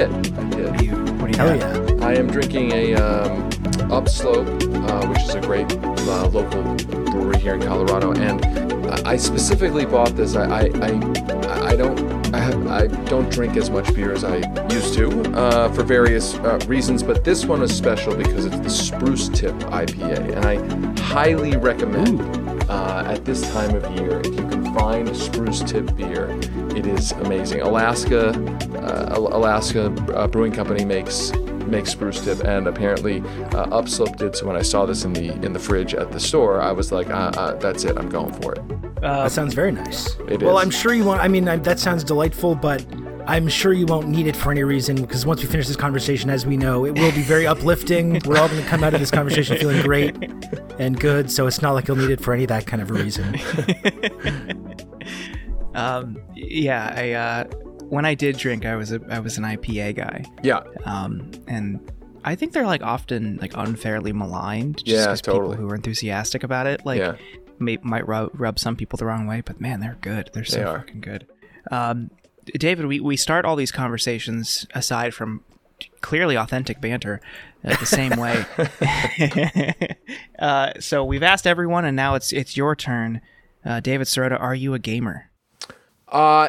one. I did. I What did. do you? What do you Hell got? yeah. I am drinking a um, Upslope, uh, which is a great uh, local brewery here in Colorado, and I I specifically bought this. I I, I, I don't I, have, I don't drink as much beer as I used to uh, for various uh, reasons, but this one is special because it's the Spruce Tip IPA, and I highly recommend uh, at this time of year if you can find Spruce Tip beer. It is amazing. Alaska, Al- Alaska uh, Brewing Company makes makes spruce tip, and apparently uh, Upslope did. So when I saw this in the in the fridge at the store, I was like, uh, uh, "That's it. I'm going for it." That sounds very nice. It well, is. I'm sure you won't. I mean, I, that sounds delightful, but I'm sure you won't need it for any reason because once we finish this conversation, as we know, it will be very uplifting. We're all going to come out of this conversation feeling great and good, so it's not like you'll need it for any of that kind of a reason. Um, yeah, I uh, when I did drink, I was a I was an IPA guy. Yeah, Um, and I think they're like often like unfairly maligned. Just Yeah, totally. People who are enthusiastic about it, like, Yeah. may, might rub, rub some people the wrong way, but man, they're good. They're so They fucking good. Um, David, we, we start all these conversations aside from clearly authentic banter uh, the same way. uh, so we've asked everyone, and now it's it's your turn. Uh, David Sirota, are you a gamer? Uh,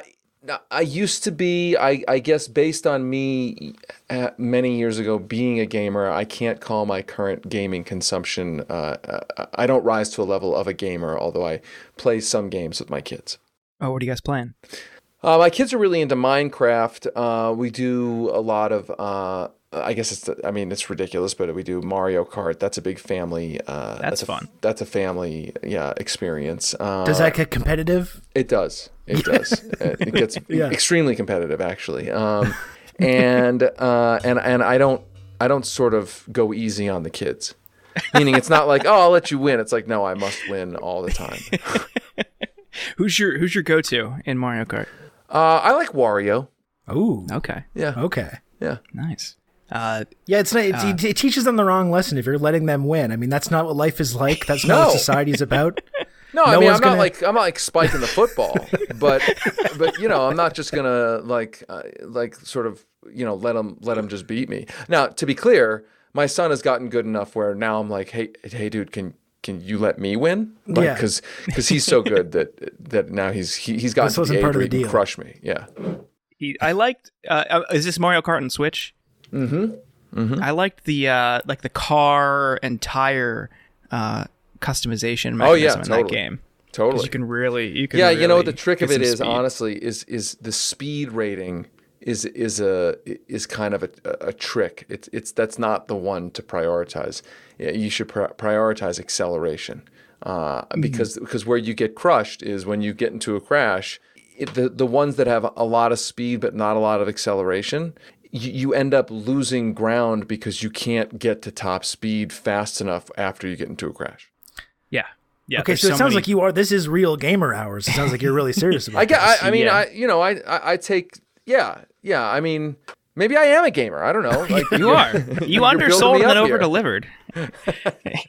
I used to be, I, I guess, based on me uh, many years ago being a gamer, I can't call my current gaming consumption. Uh, uh, I don't rise to a level of a gamer, although I play some games with my kids. Oh, what are you guys playing? Uh, my kids are really into Minecraft. Uh, we do a lot of, uh, I guess it's, I mean, it's ridiculous, but we do Mario Kart. That's a big family. Uh, That's a, fun. That's a family, yeah, experience. Uh, Does that get competitive? it does. It does. It gets Yeah. extremely competitive, actually. Um, and uh, and and I don't I don't sort of go easy on the kids. Meaning, it's not like oh I'll let you win. It's like no, I must win all the time. Who's your Who's your go to in Mario Kart? Uh, I like Wario. Ooh. Okay, Yeah, Okay. yeah. nice. Uh, Yeah, it's not, it's, it, it teaches them the wrong lesson if you're letting them win. I mean, that's not what life is like. That's not No. what society's about. No, I mean, I'm not gonna- like I'm not like spiking the football, but but you know I'm not just gonna like uh, like sort of you know let them let them just beat me. Now to be clear, my son has gotten good enough where now I'm like, hey hey dude, can can you let me win? Like, Yeah. because because he's so good that that now he's he, he's gotten This to wasn't the age part of where the he can deal. crush me. Yeah. he, I liked. Uh, uh, is this Mario Kart and Switch? Mm-hmm. I liked the uh, like the car and tire uh, customization mechanism Oh, yeah, in that game. Totally. You can really, you can. yeah, you know what the trick of it is, speed. honestly, is is the speed rating is is a is kind of a, a trick. It's it's that's not the one to prioritize. You should pri- prioritize acceleration uh, because because where you get crushed is when you get into a crash. It, the the ones that have a lot of speed but not a lot of acceleration. You, you end up losing ground because you can't get to top speed fast enough after you get into a crash. Yeah, yeah. Okay, there's so it sounds many- like you are. This is real gamer hours. It sounds like you're really serious about I get. this. I, I mean, Yeah. I you know, I, I I take. Yeah, yeah. I mean, maybe I am a gamer. I don't know. Like You are. You undersold and then over delivered. That's-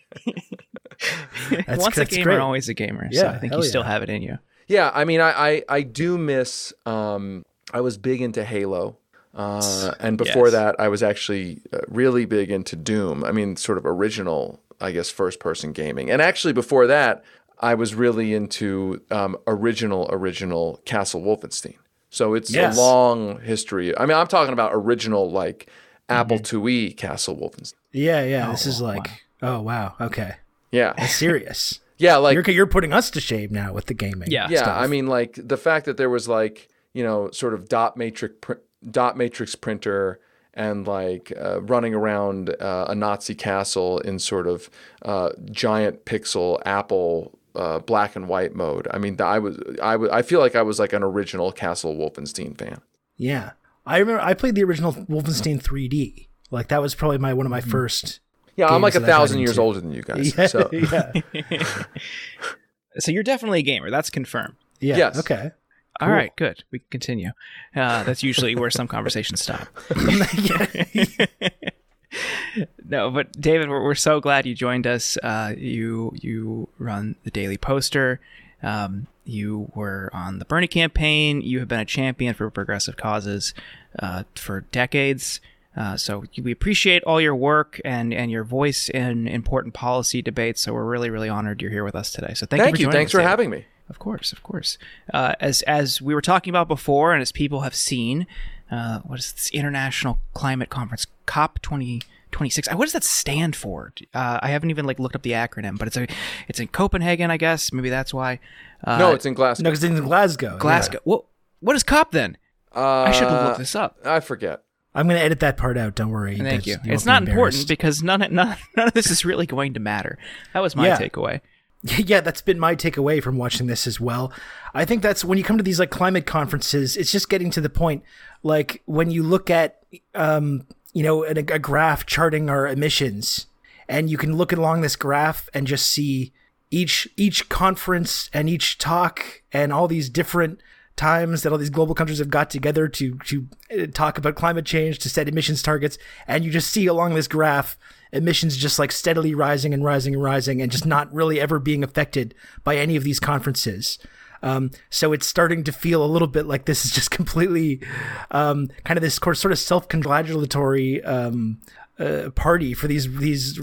Once a gamer, great. always a gamer. so Yeah, I think hell you still yeah. have it in you. Yeah, I mean, I I, I do miss. Um, I was big into Halo. Uh, and before Yes. that, I was actually uh, really big into Doom. I mean, sort of original, I guess, first person gaming. And actually, before that, I was really into um, original, original Castle Wolfenstein. So it's Yes. a long history. I mean, I'm talking about original, like Apple IIe Castle Wolfenstein. Yeah, yeah. this is like. Oh wow. Okay. Yeah, Serious. yeah, like you're you're putting us to shame now with the gaming. Yeah. yeah stuff. i mean like the fact that there was like you know sort of dot matrix pr- dot matrix printer and like uh, running around uh, a nazi castle in sort of uh, giant pixel apple uh, black and white mode i mean i was i was i feel like i was like an original castle wolfenstein fan Yeah. I remember I played the original Wolfenstein 3D. Like that was probably my one of my first. yeah i'm like a that I got thousand years older than you guys Yeah, so yeah. So you're definitely a gamer. That's confirmed. Yeah. Yes. Okay. All right, good. We can continue. Uh, that's usually where some conversations stop. no, but David, we're, we're so glad you joined us. Uh, you you run the Daily Poster. Um, you were on the Bernie campaign. You have been a champion for progressive causes uh, for decades. Uh, so we appreciate all your work and, and your voice in important policy debates. So we're really, really honored you're here with us today. So thank, Thank you. you. Thanks us, for David. having me. Of course, of course. Uh, as as we were talking about before, and as people have seen, uh, what is this International Climate Conference COP twenty twenty six? What does that stand for? Uh, I haven't even like looked up the acronym, but it's a it's in Copenhagen, I guess. Maybe that's why. Uh, no, it's in Glasgow. No, because it's in Glasgow. Glasgow. What what is COP then? Uh, I should look this up. I forget. I'm going to edit that part out. Don't worry. Thank That's- you. won't It's not important because none, none none of this is really going to matter. That was my Yeah. takeaway. yeah, that's been my takeaway from watching this as well. I think that's when you come to these like climate conferences, it's just getting to the point. Like when you look at, um, you know, a, a graph charting our emissions, and you can look along this graph and just see each each conference and each talk and all these different times that all these global countries have got together to to uh, talk about climate change to set emissions targets and you just see along this graph emissions just like steadily rising and rising and rising and just not really ever being affected by any of these conferences. Um, so it's starting to feel a little bit like this is just completely um, kind of this sort of self-congratulatory um, uh, party for these these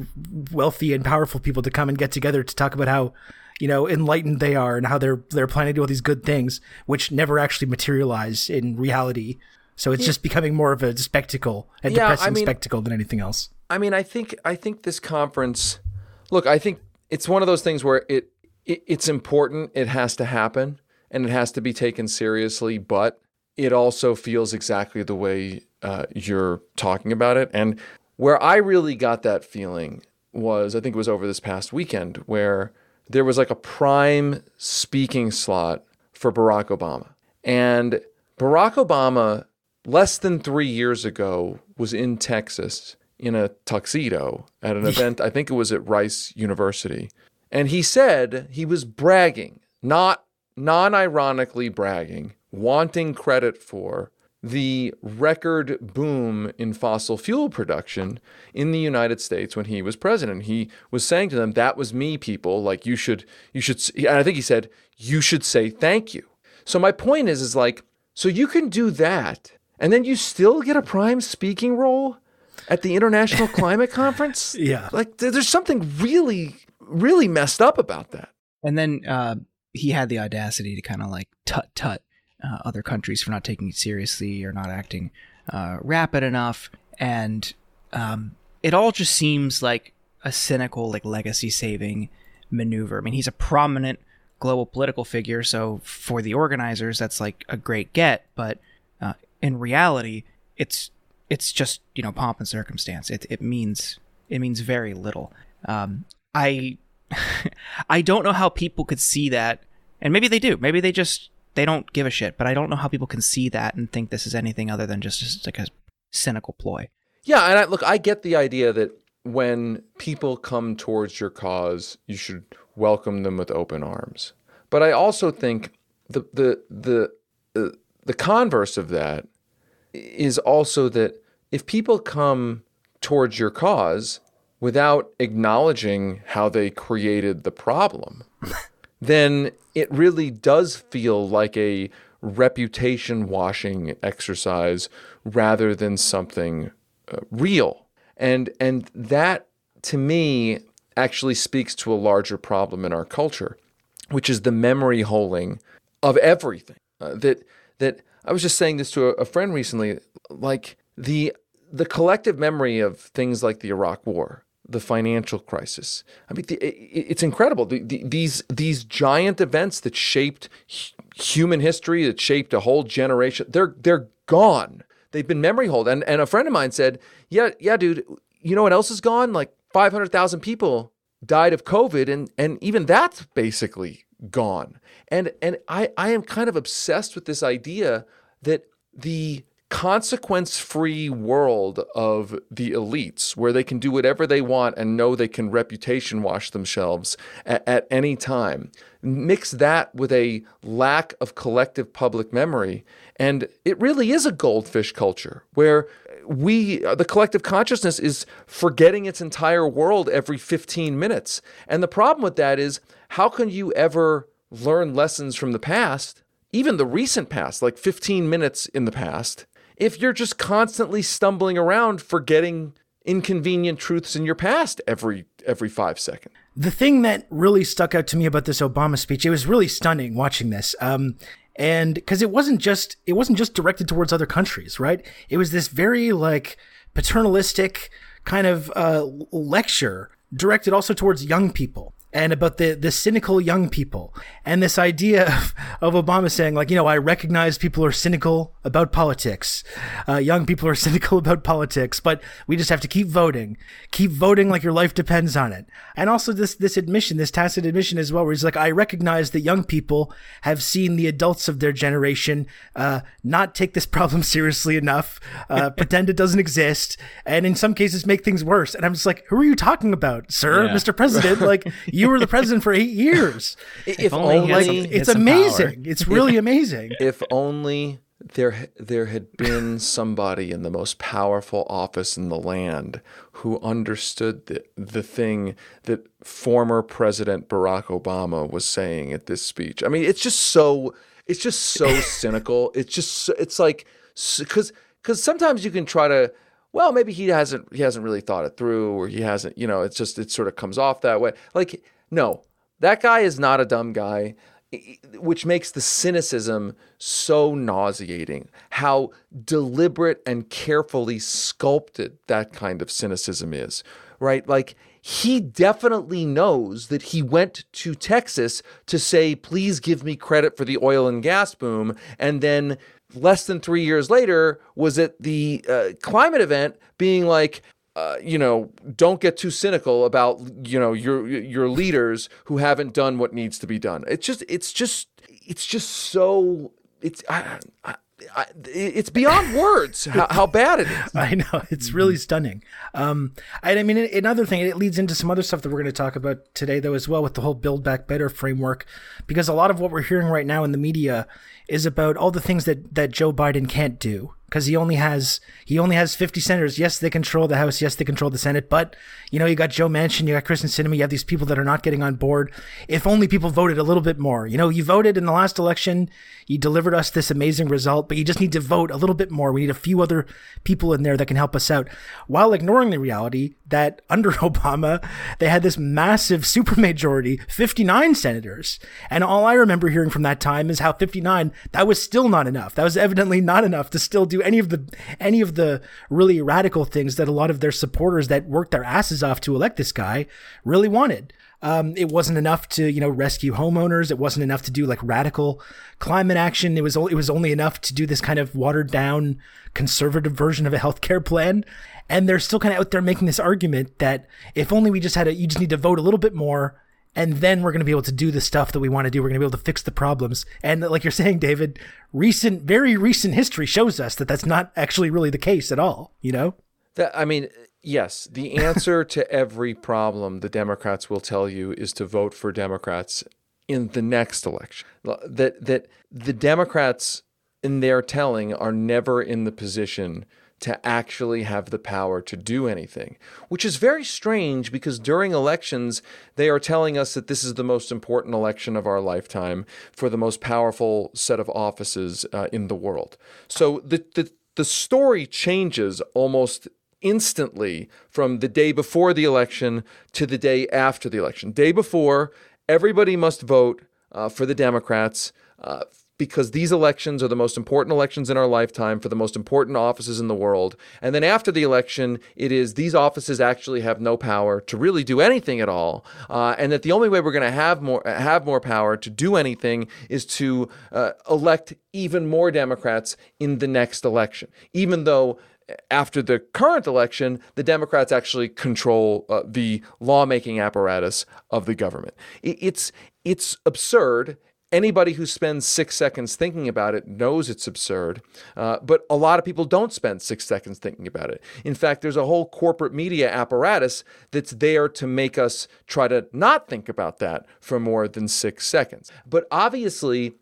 wealthy and powerful people to come and get together to talk about how you know enlightened they are and how they're they're planning to do all these good things which never actually materialize in reality so it's just becoming more of a spectacle a Yeah, I depressing mean- spectacle than anything else I mean, I think I think this conference. Look, I think it's one of those things where it, it it's important. It has to happen, and it has to be taken seriously. But it also feels exactly the way uh, you're talking about it. And where I really got that feeling was, I think it was over this past weekend, where there was like a prime speaking slot for Barack Obama, and Barack Obama less than three years ago was in Texas in a tuxedo at an event, I think it was at Rice University. And he said he was bragging, not non ironically bragging, wanting credit for the record boom in fossil fuel production in the United States when he was president. He was saying to them, that was me, people. Like you should, you should, and I think he said, you should say thank you. So my point is, is like, so you can do that and then you still get a prime speaking role at the International Climate Conference? Yeah. Like there's something really, really messed up about that. And then uh, he had the audacity to kind of like tut tut uh, other countries for not taking it seriously or not acting uh, rapid enough, and um, it all just seems like a cynical, like legacy saving maneuver. I mean, he's a prominent global political figure, so for the organizers, that's like a great get. But uh, in reality, it's it's just you know pomp and circumstance. It it means it means very little. Um, I I don't know how people could see that, and maybe they do. Maybe they just they don't give a shit. But I don't know how people can see that and think this is anything other than just, just like a cynical ploy. Yeah, and I, look, I get the idea that when people come towards your cause, you should welcome them with open arms. But I also think the the the uh, the converse of that is also that if people come towards your cause without acknowledging how they created the problem, then it really does feel like a reputation washing exercise rather than something uh, real. And and that to me actually speaks to a larger problem in our culture, which is the memory holding of everything. Uh, that that I was just saying this to a, a friend recently, like the the collective memory of things like the Iraq War, the financial crisis. I mean, the, it, it's incredible. The, the, these these giant events that shaped hu- human history, that shaped a whole generation, they're they're gone. They've been memory hold. And and a friend of mine said, "Yeah, yeah, dude. You know what else is gone? Like five hundred thousand people died of COVID, and and even that's basically gone." And and I I am kind of obsessed with this idea that the consequence free world of the elites where they can do whatever they want and know they can reputation wash themselves at, at, any time. Mix that with a lack of collective public memory. And it really is a goldfish culture where we, the collective consciousness, is forgetting its entire world every 15 minutes. And the problem with that is how can you ever learn lessons from the past, even the recent past, like 15 minutes in the past, if you're just constantly stumbling around forgetting inconvenient truths in your past every every 5 seconds. The thing that really stuck out to me about this Obama speech, it was really stunning watching this. Um, and because it wasn't just it wasn't just directed towards other countries, right? It was this very like paternalistic kind of uh, lecture directed also towards young people and about the the cynical young people and this idea of, of Obama saying like you know I recognize people are cynical about politics, uh, young people are cynical about politics, but we just have to keep voting, keep voting like your life depends on it, and also this this admission, this tacit admission as well, where he's like I recognize that young people have seen the adults of their generation uh, not take this problem seriously enough, uh, pretend it doesn't exist, and in some cases make things worse, and I'm just like who are you talking about, sir, Yeah. Mr. President, like you were the president for eight years. If, only he had only some- It's amazing. power. It's really amazing. if only there there had been somebody in the most powerful office in the land who understood the, the thing that former president Barack Obama was saying at this speech. I mean, it's just so it's just so cynical. It's just it's like cuz cuz sometimes you can try to well, maybe he hasn't he hasn't really thought it through or he hasn't, you know, it's just it sort of comes off that way. Like no, that guy is not a dumb guy which makes the cynicism so nauseating. How deliberate and carefully sculpted that kind of cynicism is, right? Like, he definitely knows that he went to Texas to say, please give me credit for the oil and gas boom. And then less than three years later was at the uh, climate event being like, uh, you know, don't get too cynical about you know your your leaders who haven't done what needs to be done. It's just it's just it's just so it's I, I, I, it's beyond words how, how bad it is. I know it's really stunning. Um, and I mean, another thing, it leads into some other stuff that we're going to talk about today, though, as well, with the whole Build Back Better framework, because a lot of what we're hearing right now in the media is about all the things that that Joe Biden can't do because he only has he only has 50 senators. Yes, they control the House. Yes, they control the Senate. But you know, you got Joe Manchin, you got Kyrsten Sinema, you have these people that are not getting on board. If only people voted a little bit more. You know, you voted in the last election, you delivered us this amazing result, but you just need to vote a little bit more. We need a few other people in there that can help us out, while ignoring the reality that under Obama they had this massive supermajority, 59 senators, and all I remember hearing from that time is how 59 that was still not enough. That was evidently not enough to still do any of the any of the really radical things that a lot of their supporters that worked their asses off to elect this guy really wanted. Um, it wasn't enough to you know rescue homeowners. It wasn't enough to do like radical climate action. It was o- it was only enough to do this kind of watered down conservative version of a healthcare plan. And they're still kind of out there making this argument that if only we just had a, you just need to vote a little bit more and then we're going to be able to do the stuff that we want to do. We're going to be able to fix the problems. And like you're saying, David, recent, very recent history shows us that that's not actually really the case at all. You know? That I mean, yes, the answer to every problem the Democrats will tell you is to vote for Democrats in the next election. That that the Democrats in their telling are never in the position to actually have the power to do anything, which is very strange because during elections, they are telling us that this is the most important election of our lifetime for the most powerful set of offices uh, in the world. So the, the, the story changes almost instantly from the day before the election to the day after the election. Day before, everybody must vote uh, for the Democrats. Uh, because these elections are the most important elections in our lifetime for the most important offices in the world. And then after the election, it is these offices actually have no power to really do anything at all, uh, and that the only way we're going to have more have more power to do anything is to uh, elect even more Democrats in the next election, even though. After the current election, the Democrats actually control uh, the lawmaking apparatus of the government. It, it's it's absurd anybody who spends six seconds thinking about it knows it's absurd, uh, but a lot of people don't spend six seconds thinking about it. In fact, there's a whole corporate media apparatus that's there to make us try to not think about that for more than six seconds. But obviously,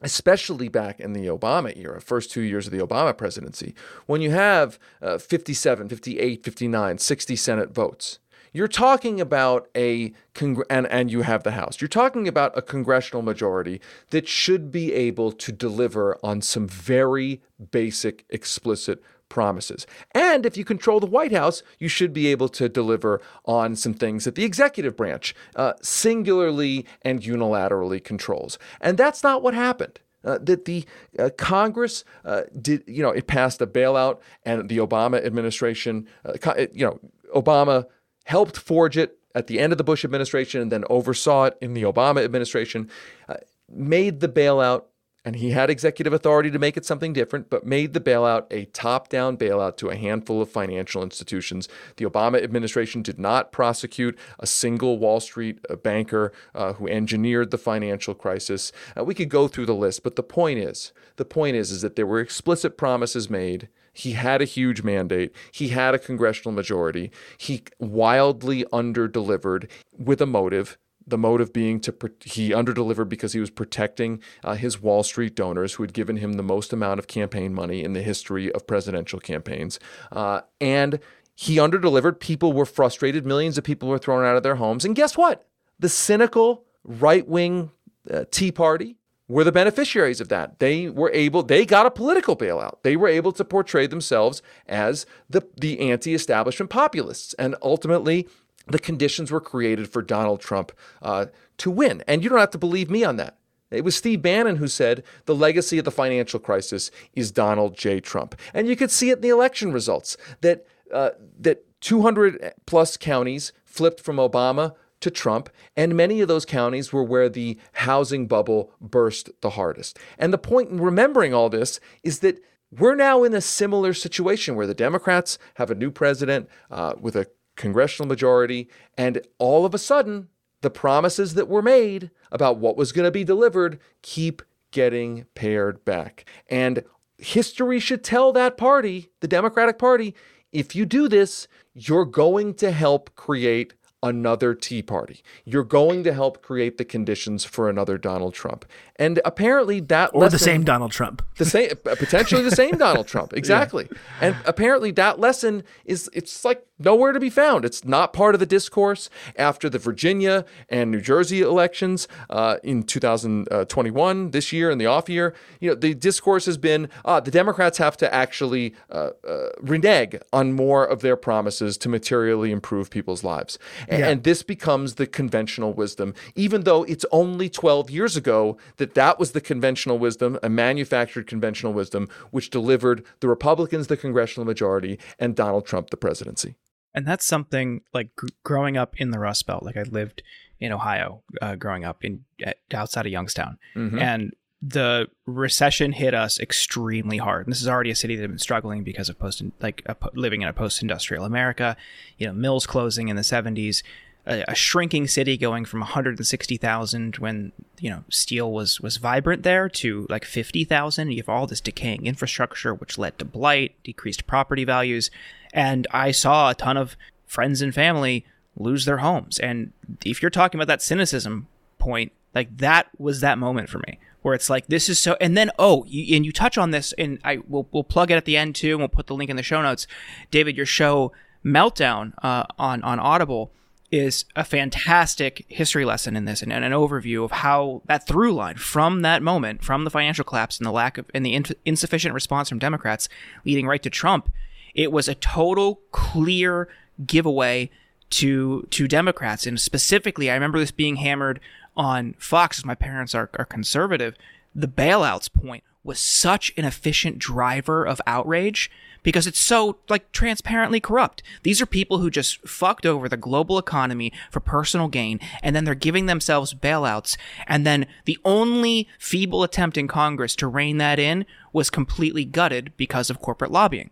especially back in the Obama era, first two years of the Obama presidency, when you have uh, 57, 58, 59, 60 Senate votes, you're talking about a congr- and and you have the House. You're talking about a congressional majority that should be able to deliver on some very basic, explicit promises. And if you control the White House, you should be able to deliver on some things that the executive branch uh, singularly and unilaterally controls. And that's not what happened. Uh, that the uh, Congress uh, did, you know, it passed a bailout, and the Obama administration, uh, you know, Obama helped forge it at the end of the Bush administration and then oversaw it in the Obama administration, uh, made the bailout and he had executive authority to make it something different, but made the bailout a top down bailout to a handful of financial institutions. The Obama administration did not prosecute a single Wall Street uh, banker uh, who engineered the financial crisis. Uh, we could go through the list, but the point is the point is, is that there were explicit promises made. He had a huge mandate. He had a congressional majority. He wildly underdelivered with a motive the motive being to he underdelivered because he was protecting uh, his Wall Street donors who had given him the most amount of campaign money in the history of presidential campaigns, uh, and he underdelivered. People were frustrated. Millions of people were thrown out of their homes, and guess what? The cynical right wing uh, Tea Party were the beneficiaries of that. They were able, they got a political bailout. They were able to portray themselves as the, the anti establishment populists. And ultimately, the conditions were created for Donald Trump uh, to win. And you don't have to believe me on that. It was Steve Bannon who said the legacy of the financial crisis is Donald J. Trump. And you could see it in the election results that, uh, that 200 plus counties flipped from Obama to Trump, and many of those counties were where the housing bubble burst the hardest. And the point in remembering all this is that we're now in a similar situation where the Democrats have a new president uh, with a congressional majority, and all of a sudden, the promises that were made about what was going to be delivered keep getting pared back. And history should tell that party, the Democratic Party, if you do this, you're going to help create another Tea Party. You're going to help create the conditions for another Donald Trump. And apparently that or lesson, the same Donald Trump. The same potentially the same Donald Trump. Exactly. Yeah. And apparently that lesson is it's like nowhere to be found. It's not part of the discourse after the Virginia and New Jersey elections uh, in 2021 this year in the off year. You know, the discourse has been uh, the Democrats have to actually uh, uh renege on more of their promises to materially improve people's lives. And, yeah. and this becomes the conventional wisdom, even though it's only 12 years ago that that was the conventional wisdom, a manufactured conventional wisdom, which delivered the Republicans the congressional majority and Donald Trump the presidency. And that's something like g- growing up in the Rust Belt. Like I lived in Ohio, uh, growing up in outside of Youngstown, mm-hmm. and the recession hit us extremely hard. And this is already a city that had been struggling because of post like a, living in a post-industrial America. You know, mills closing in the '70s, a, a shrinking city going from 160,000 when you know steel was was vibrant there to like 50,000. You have all this decaying infrastructure, which led to blight, decreased property values, and I saw a ton of friends and family lose their homes. And if you're talking about that cynicism point, like that was that moment for me where it's like this is so and then oh you, and you touch on this and i will we'll plug it at the end too and we'll put the link in the show notes. David your show meltdown uh, on on audible is a fantastic history lesson in this and, and, an overview of how that through line from that moment from the financial collapse and the lack of and the in, insufficient response from democrats leading right to trump it was a total clear giveaway to to democrats. And specifically i remember this being hammered on Fox, as my parents are, are conservative, the bailouts point was such an efficient driver of outrage because it's so like transparently corrupt. These are people who just fucked over the global economy for personal gain and then they're giving themselves bailouts and then the only feeble attempt in Congress to rein that in was completely gutted because of corporate lobbying.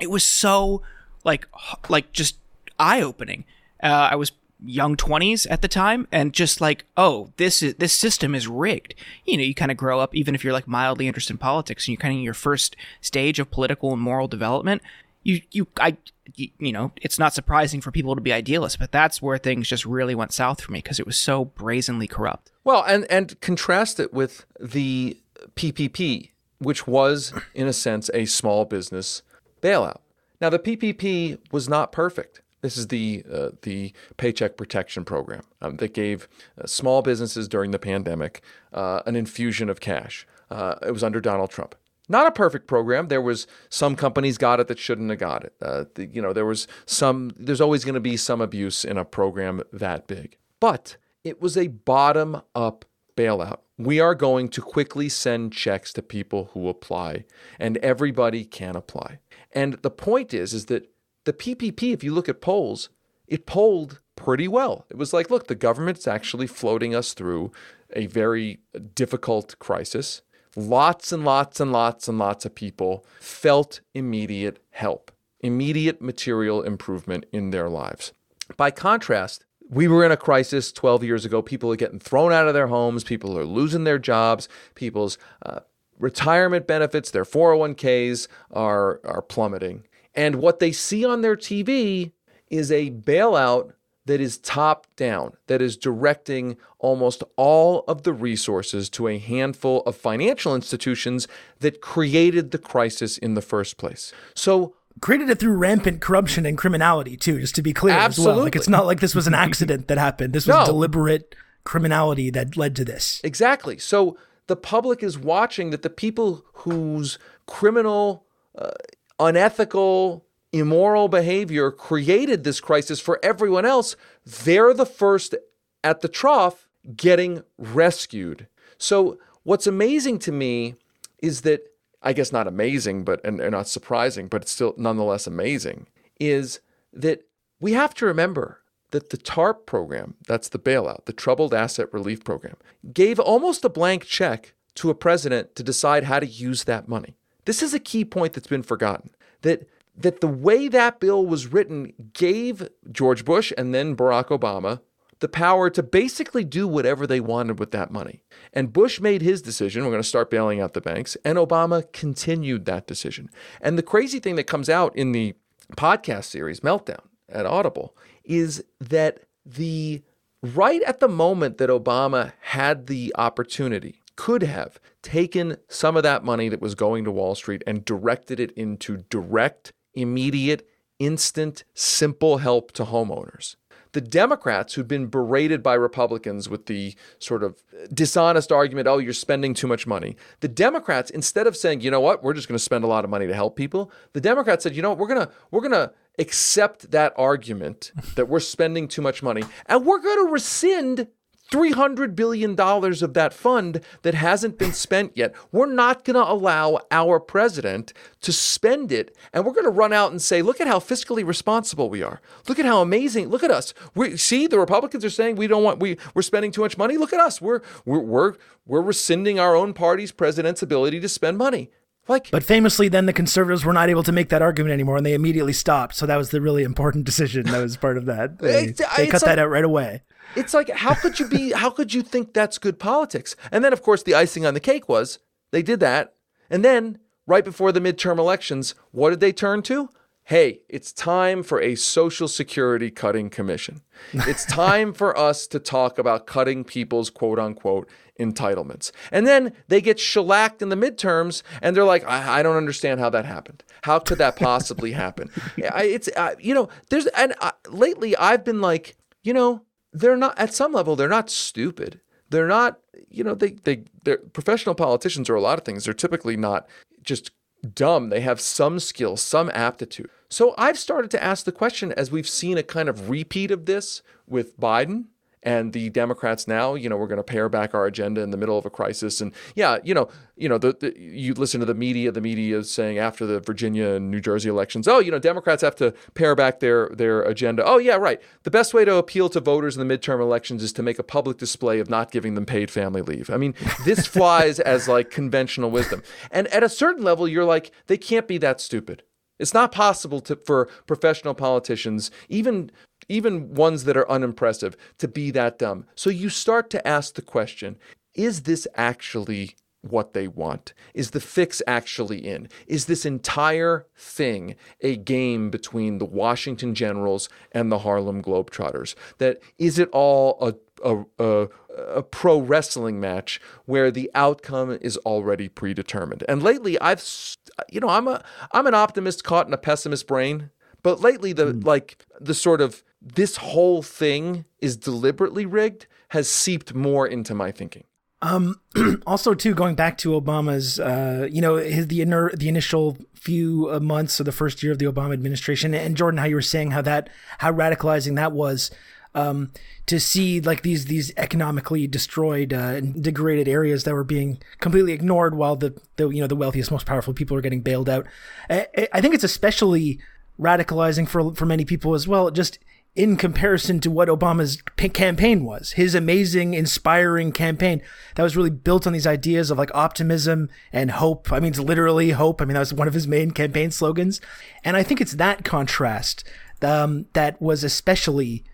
It was so like like just eye-opening. Uh, I was young 20s at the time and just like oh this is this system is rigged. You know you kind of grow up even if you're like mildly interested in politics and you're kind of in your first stage of political and moral development you you i you know it's not surprising for people to be idealists but that's where things just really went south for me because it was so brazenly corrupt. Well and and contrast it with the ppp which was in a sense a small business bailout. Now the ppp was not perfect This is the uh, the Paycheck Protection Program um, that gave uh, small businesses during the pandemic uh, an infusion of cash. Uh, it was under Donald Trump. Not a perfect program. There was some companies got it that shouldn't have got it. Uh, the, you know, there was some. There's always going to be some abuse in a program that big. But it was a bottom up bailout. We are going to quickly send checks to people who apply, and everybody can apply. And the point is, is that the PPP, if you look at polls, it polled pretty well. It was like, look, the government's actually floating us through a very difficult crisis. Lots and lots and lots and lots of people felt immediate help, immediate material improvement in their lives. By contrast, we were in a crisis 12 years ago. People are getting thrown out of their homes. People are losing their jobs. People's uh, retirement benefits, their 401ks are, are plummeting. And what they see on their TV is a bailout that is top down, that is directing almost all of the resources to a handful of financial institutions that created the crisis in the first place. So, created it through rampant corruption and criminality too just to be clear Absolutely. as well like it's not like this was an accident that happened this was No. deliberate criminality that led to this Exactly. So the public is watching that the people whose criminal, uh, unethical, immoral behavior created this crisis for everyone else, they're the first at the trough getting rescued. So what's amazing to me is that I guess not amazing, but and, and not surprising, but it's still nonetheless amazing, is that we have to remember that the TARP program, that's the bailout, the Troubled Asset Relief Program, gave almost a blank check to a president to decide how to use that money. This is a key point that's been forgotten. That that the way that bill was written gave George Bush and then Barack Obama the power to basically do whatever they wanted with that money. And Bush made his decision, we're going to start bailing out the banks, and Obama continued that decision. And the crazy thing that comes out in the podcast series Meltdown at Audible is that the right at the moment that Obama had the opportunity could have taken some of that money that was going to Wall Street and directed it into direct, immediate, instant, simple help to homeowners. The Democrats, who'd been berated by Republicans with the sort of dishonest argument, oh, you're spending too much money. The Democrats, instead of saying, you know what, we're just going to spend a lot of money to help people, the Democrats said, you know what, we're going to we're going to accept that argument that we're spending too much money and we're going to rescind $300 billion of that fund that hasn't been spent yet. We're not going to allow our president to spend it. And we're going to run out and say, look at how fiscally responsible we are. Look at how amazing. Look at us. We see the Republicans are saying we don't want, we, we're spending too much money. Look at us. We're, we're, we're, we're rescinding our own party's president's ability to spend money. Like, but famously then the conservatives were not able to make that argument anymore and they immediately stopped so that was the really important decision that was part of that they, It's- they cut like- that out right away It's like, how could you be, how could you think that's good politics? And then, of course, the icing on the cake was they did that. And then, right before the midterm elections, what did they turn to? Hey, it's time for a Social Security cutting commission. It's time for us to talk about cutting people's quote unquote entitlements. And then they get shellacked in the midterms and they're like, I, I don't understand how that happened. How could that possibly happen? I, it's, uh, you know, there's, and uh, lately I've been like, you know, they're not at some level they're not stupid. They're not you know they they they're professional politicians are a lot of things. They're typically not just dumb. They have some skill some aptitude. So i've started to ask the question as we've seen a kind of repeat of this with biden and the Democrats now, you know, we're going to pare back our agenda in the middle of a crisis. And yeah, you know, you know, the, the you listen to the media. The media is saying after the Virginia and New Jersey elections, oh, you know, Democrats have to pare back their their agenda. Oh yeah, right. The best way to appeal to voters in the midterm elections is to make a public display of not giving them paid family leave. I mean, this flies as like conventional wisdom. And at a certain level, you're like, they can't be that stupid. It's not possible to, for professional politicians, even even ones that are unimpressive, to be that dumb. So you start to ask the question: Is this actually what they want? Is the fix actually in? Is this entire thing a game between the Washington Generals and the Harlem Globetrotters? That is it all a a, a, a pro wrestling match where the outcome is already predetermined. And lately, I've, you know, I'm a I'm an optimist caught in a pessimist brain. But lately, the hmm. like the sort of this whole thing is deliberately rigged has seeped more into my thinking. Um, also, too, going back to Obama's, uh, you know, his the inner the initial few uh, months of the first year of the Obama administration, and Jordan, how you were saying how that how radicalizing that was. Um, to see like these these economically destroyed uh, and degraded areas that were being completely ignored while the, the you know the wealthiest most powerful people are getting bailed out I, I think it's especially radicalizing for for many people as well just in comparison to what Obama's p- campaign was. His amazing, inspiring campaign that was really built on these ideas of like optimism and hope. I mean, it's literally hope. I mean, that was one of his main campaign slogans. And I think it's that contrast um, that was especially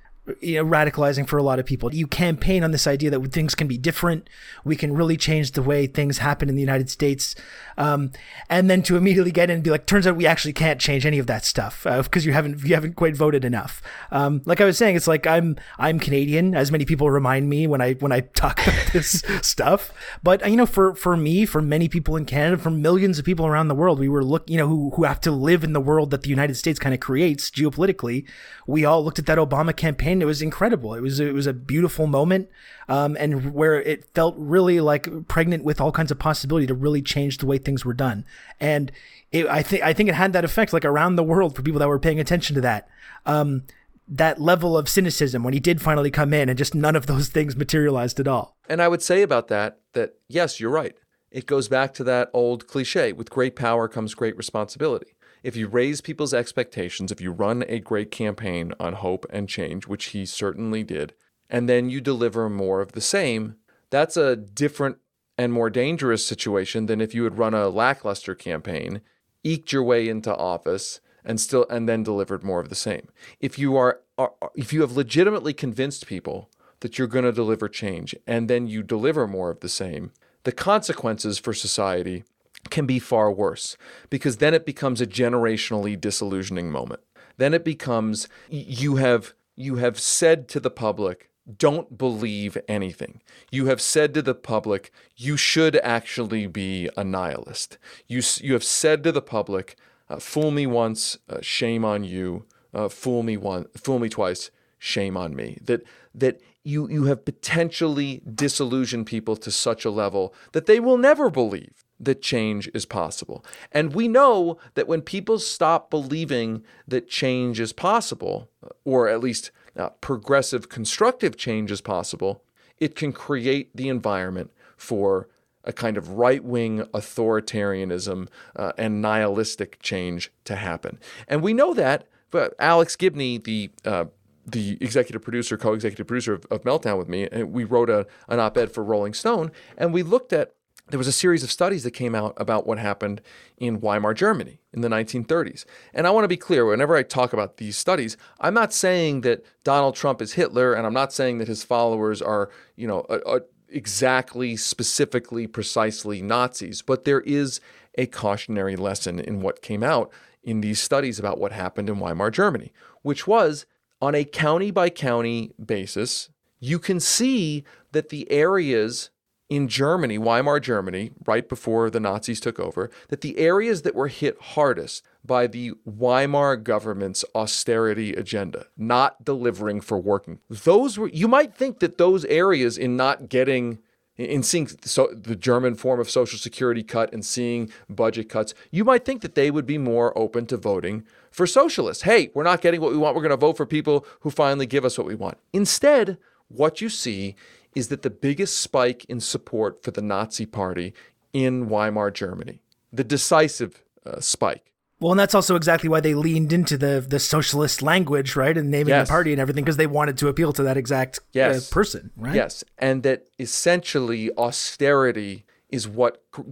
you know, radicalizing for a lot of people. You campaign on this idea that things can be different. We can really change the way things happen in the United States. Um, and then to immediately get in and be like, turns out we actually can't change any of that stuff because uh, you haven't you haven't quite voted enough. Um, like I was saying, it's like I'm I'm Canadian, as many people remind me when I when I talk about this stuff. But you know, for for me, for many people in Canada, for millions of people around the world, we were look you know who who have to live in the world that the United States kind of creates geopolitically. We all looked at that Obama campaign. It was incredible. It was it was a beautiful moment, um, and where it felt really like pregnant with all kinds of possibility to really change the way things were done. And it, I think I think it had that effect like around the world for people that were paying attention to that. Um, that level of cynicism when he did finally come in, and just none of those things materialized at all. And I would say about that that yes, you're right. It goes back to that old cliche: with great power comes great responsibility if you raise people's expectations, if you run a great campaign on hope and change, which he certainly did, and then you deliver more of the same, that's a different and more dangerous situation than if you had run a lackluster campaign, eked your way into office, and still and then delivered more of the same. If you are, are if you have legitimately convinced people that you're going to deliver change and then you deliver more of the same, the consequences for society can be far worse because then it becomes a generationally disillusioning moment. Then it becomes you have you have said to the public don't believe anything. You have said to the public you should actually be a nihilist. You you have said to the public uh, fool me once, uh, shame on you. Uh, fool me one, fool me twice, shame on me. That that you you have potentially disillusioned people to such a level that they will never believe that change is possible. And we know that when people stop believing that change is possible, or at least uh, progressive constructive change is possible, it can create the environment for a kind of right wing authoritarianism uh, and nihilistic change to happen. And we know that. But Alex Gibney, the uh, the executive producer, co-executive producer of, of Meltdown with me, and we wrote a, an op-ed for Rolling Stone, and we looked at there was a series of studies that came out about what happened in Weimar Germany in the 1930s. And I want to be clear whenever I talk about these studies, I'm not saying that Donald Trump is Hitler and I'm not saying that his followers are, you know, a, a exactly, specifically, precisely Nazis, but there is a cautionary lesson in what came out in these studies about what happened in Weimar Germany, which was on a county by county basis, you can see that the areas in Germany, Weimar Germany, right before the Nazis took over, that the areas that were hit hardest by the Weimar government's austerity agenda, not delivering for working, those were, you might think that those areas in not getting, in seeing so the German form of Social Security cut and seeing budget cuts, you might think that they would be more open to voting for socialists. Hey, we're not getting what we want. We're going to vote for people who finally give us what we want. Instead, what you see is that the biggest spike in support for the Nazi Party in Weimar Germany, the decisive uh, spike. Well, and that's also exactly why they leaned into the the socialist language, right, and naming yes. the party and everything, because they wanted to appeal to that exact uh, yes. uh, person, right? Yes, and that essentially austerity is what cr-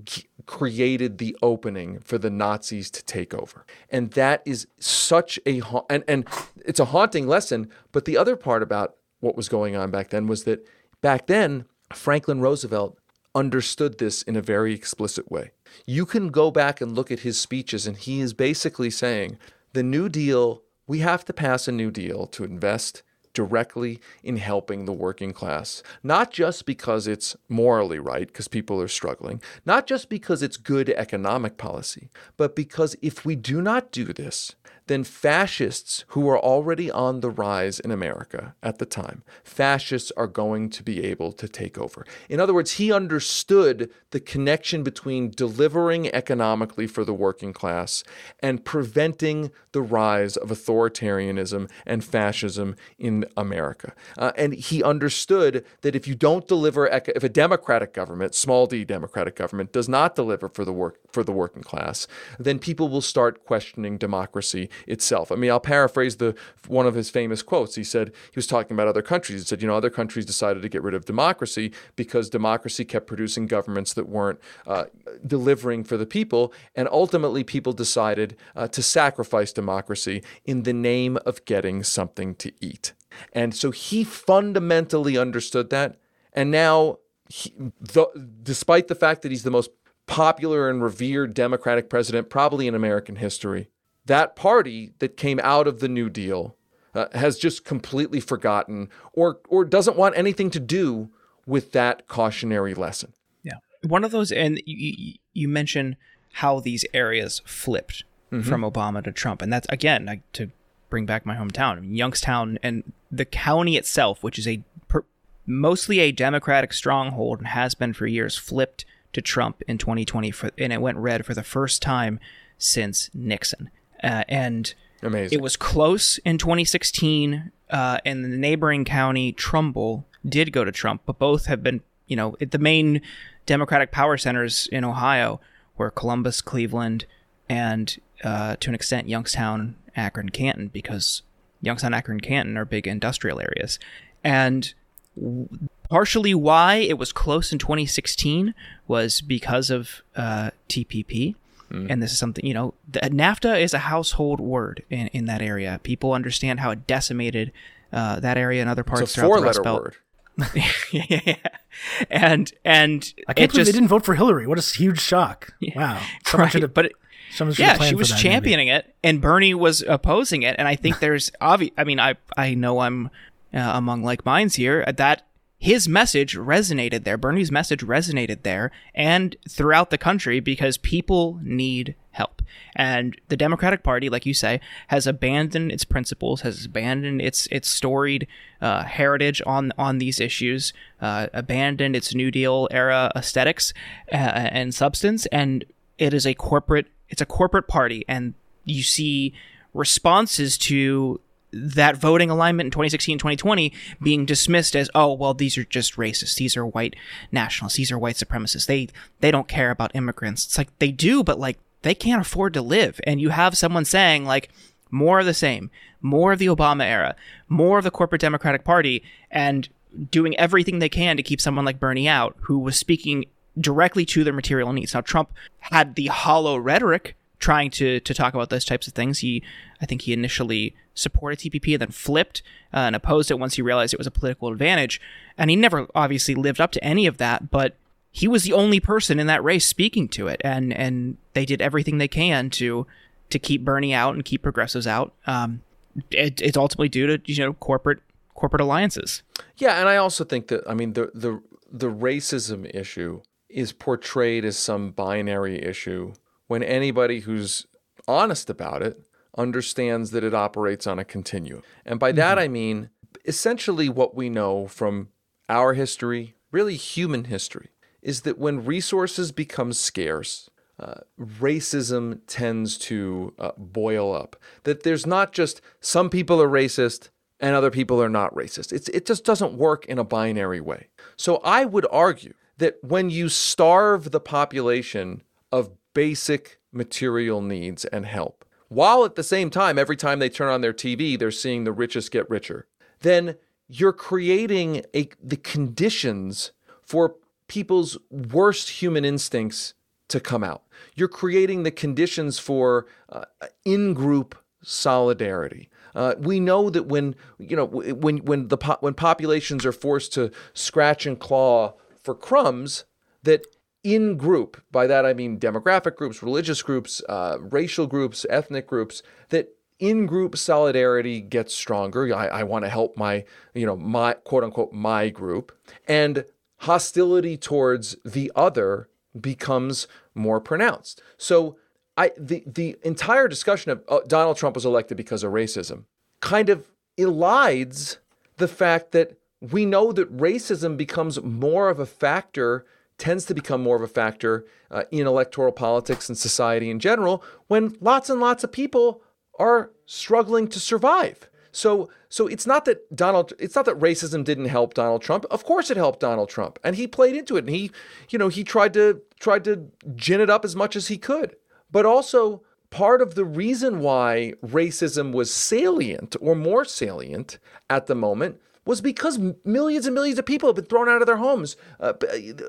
created the opening for the Nazis to take over, and that is such a ha- and and it's a haunting lesson. But the other part about what was going on back then was that Back then, Franklin Roosevelt understood this in a very explicit way. You can go back and look at his speeches, and he is basically saying the New Deal, we have to pass a New Deal to invest directly in helping the working class, not just because it's morally right, because people are struggling, not just because it's good economic policy, but because if we do not do this, then fascists who are already on the rise in America at the time, fascists are going to be able to take over. In other words, he understood the connection between delivering economically for the working class and preventing the rise of authoritarianism and fascism in America. Uh, and he understood that if you don't deliver, if a democratic government, small d democratic government, does not deliver for the work for the working class, then people will start questioning democracy itself. I mean, I'll paraphrase the one of his famous quotes. He said he was talking about other countries. He said, you know, other countries decided to get rid of democracy because democracy kept producing governments that weren't uh, delivering for the people, and ultimately people decided uh, to sacrifice democracy in the name of getting something to eat. And so he fundamentally understood that, and now. He, the, despite the fact that he's the most popular and revered Democratic president probably in American history. That party that came out of the New Deal uh, has just completely forgotten or or doesn't want anything to do with that cautionary lesson. Yeah, one of those, and you, you mentioned how these areas flipped mm-hmm. from Obama to Trump, and that's again like, to bring back my hometown, I mean, Youngstown, and the county itself, which is a per, mostly a Democratic stronghold and has been for years, flipped to Trump in 2020, for, and it went red for the first time since Nixon. Uh, and Amazing. it was close in 2016, uh, and the neighboring county, Trumbull, did go to Trump, but both have been, you know, the main Democratic power centers in Ohio were Columbus, Cleveland, and uh, to an extent Youngstown, Akron, Canton, because Youngstown, Akron, Canton are big industrial areas. And partially why it was close in 2016 was because of uh, TPP. Mm. And this is something, you know, the, NAFTA is a household word in, in that area. People understand how it decimated uh, that area and other parts it's a four letter word. yeah, and and I can't believe just, they didn't vote for Hillary. What a huge shock! Yeah, wow, someone right. But it, yeah, she was that, championing maybe. it, and Bernie was opposing it. And I think there's obvious. I mean, I I know I'm uh, among like minds here. That his message resonated there. Bernie's message resonated there and throughout the country because people need help. And the Democratic Party, like you say, has abandoned its principles, has abandoned its its storied uh, heritage on on these issues, uh, abandoned its New Deal era aesthetics uh, and substance, and it is a corporate. It's a corporate party, and you see responses to that voting alignment in 2016 2020 being dismissed as oh well these are just racists. These are white nationalists. These are white supremacists. They they don't care about immigrants. It's like they do but like they can't afford to live. And you have someone saying like more of the same more of the obama era more of the corporate democratic party and doing everything they can to keep someone like bernie out who was speaking directly to their material needs. Now trump had the hollow rhetoric trying to to talk about those types of things. He, I think, he initially supported TPP and then flipped uh, and opposed it once he realized it was a political advantage. And he never obviously lived up to any of that, but he was the only person in that race speaking to it, and and they did everything they can to to keep Bernie out and keep progressives out. Um, it, it's ultimately due to you know corporate corporate alliances. Yeah, and I also think that I mean the the the racism issue is portrayed as some binary issue when anybody who's honest about it understands that it operates on a continuum. And by that, mm-hmm. I mean essentially what we know from our history, really human history, is that when resources become scarce, uh, racism tends to uh, boil up. That there's not just some people are racist and other people are not racist. It's, it just doesn't work in a binary way. So I would argue that when you starve the population of basic material needs and help, while at the same time, every time they turn on their TV, they're seeing the richest get richer, then you're creating a, the conditions for people's worst human instincts to come out. You're creating the conditions for uh, in-group solidarity. Uh, we know that when you know when when the po- when populations are forced to scratch and claw for crumbs, that in group, by that I mean demographic groups, religious groups, uh, racial groups, ethnic groups, that in group solidarity gets stronger. I, I want to help my, you know, my quote unquote, my group. And hostility towards the other becomes more pronounced. So I the the entire discussion of uh, Donald Trump was elected because of racism kind of elides the fact that we know that racism becomes more of a factor tends to become more of a factor uh, in electoral politics and society in general when lots and lots of people are struggling to survive. So so it's not that Donald it's not that racism didn't help Donald Trump. Of course it helped Donald Trump. And he played into it and he you know he tried to tried to gin it up as much as he could. But also part of the reason why racism was salient or more salient at the moment was because millions and millions of people have been thrown out of their homes. Uh,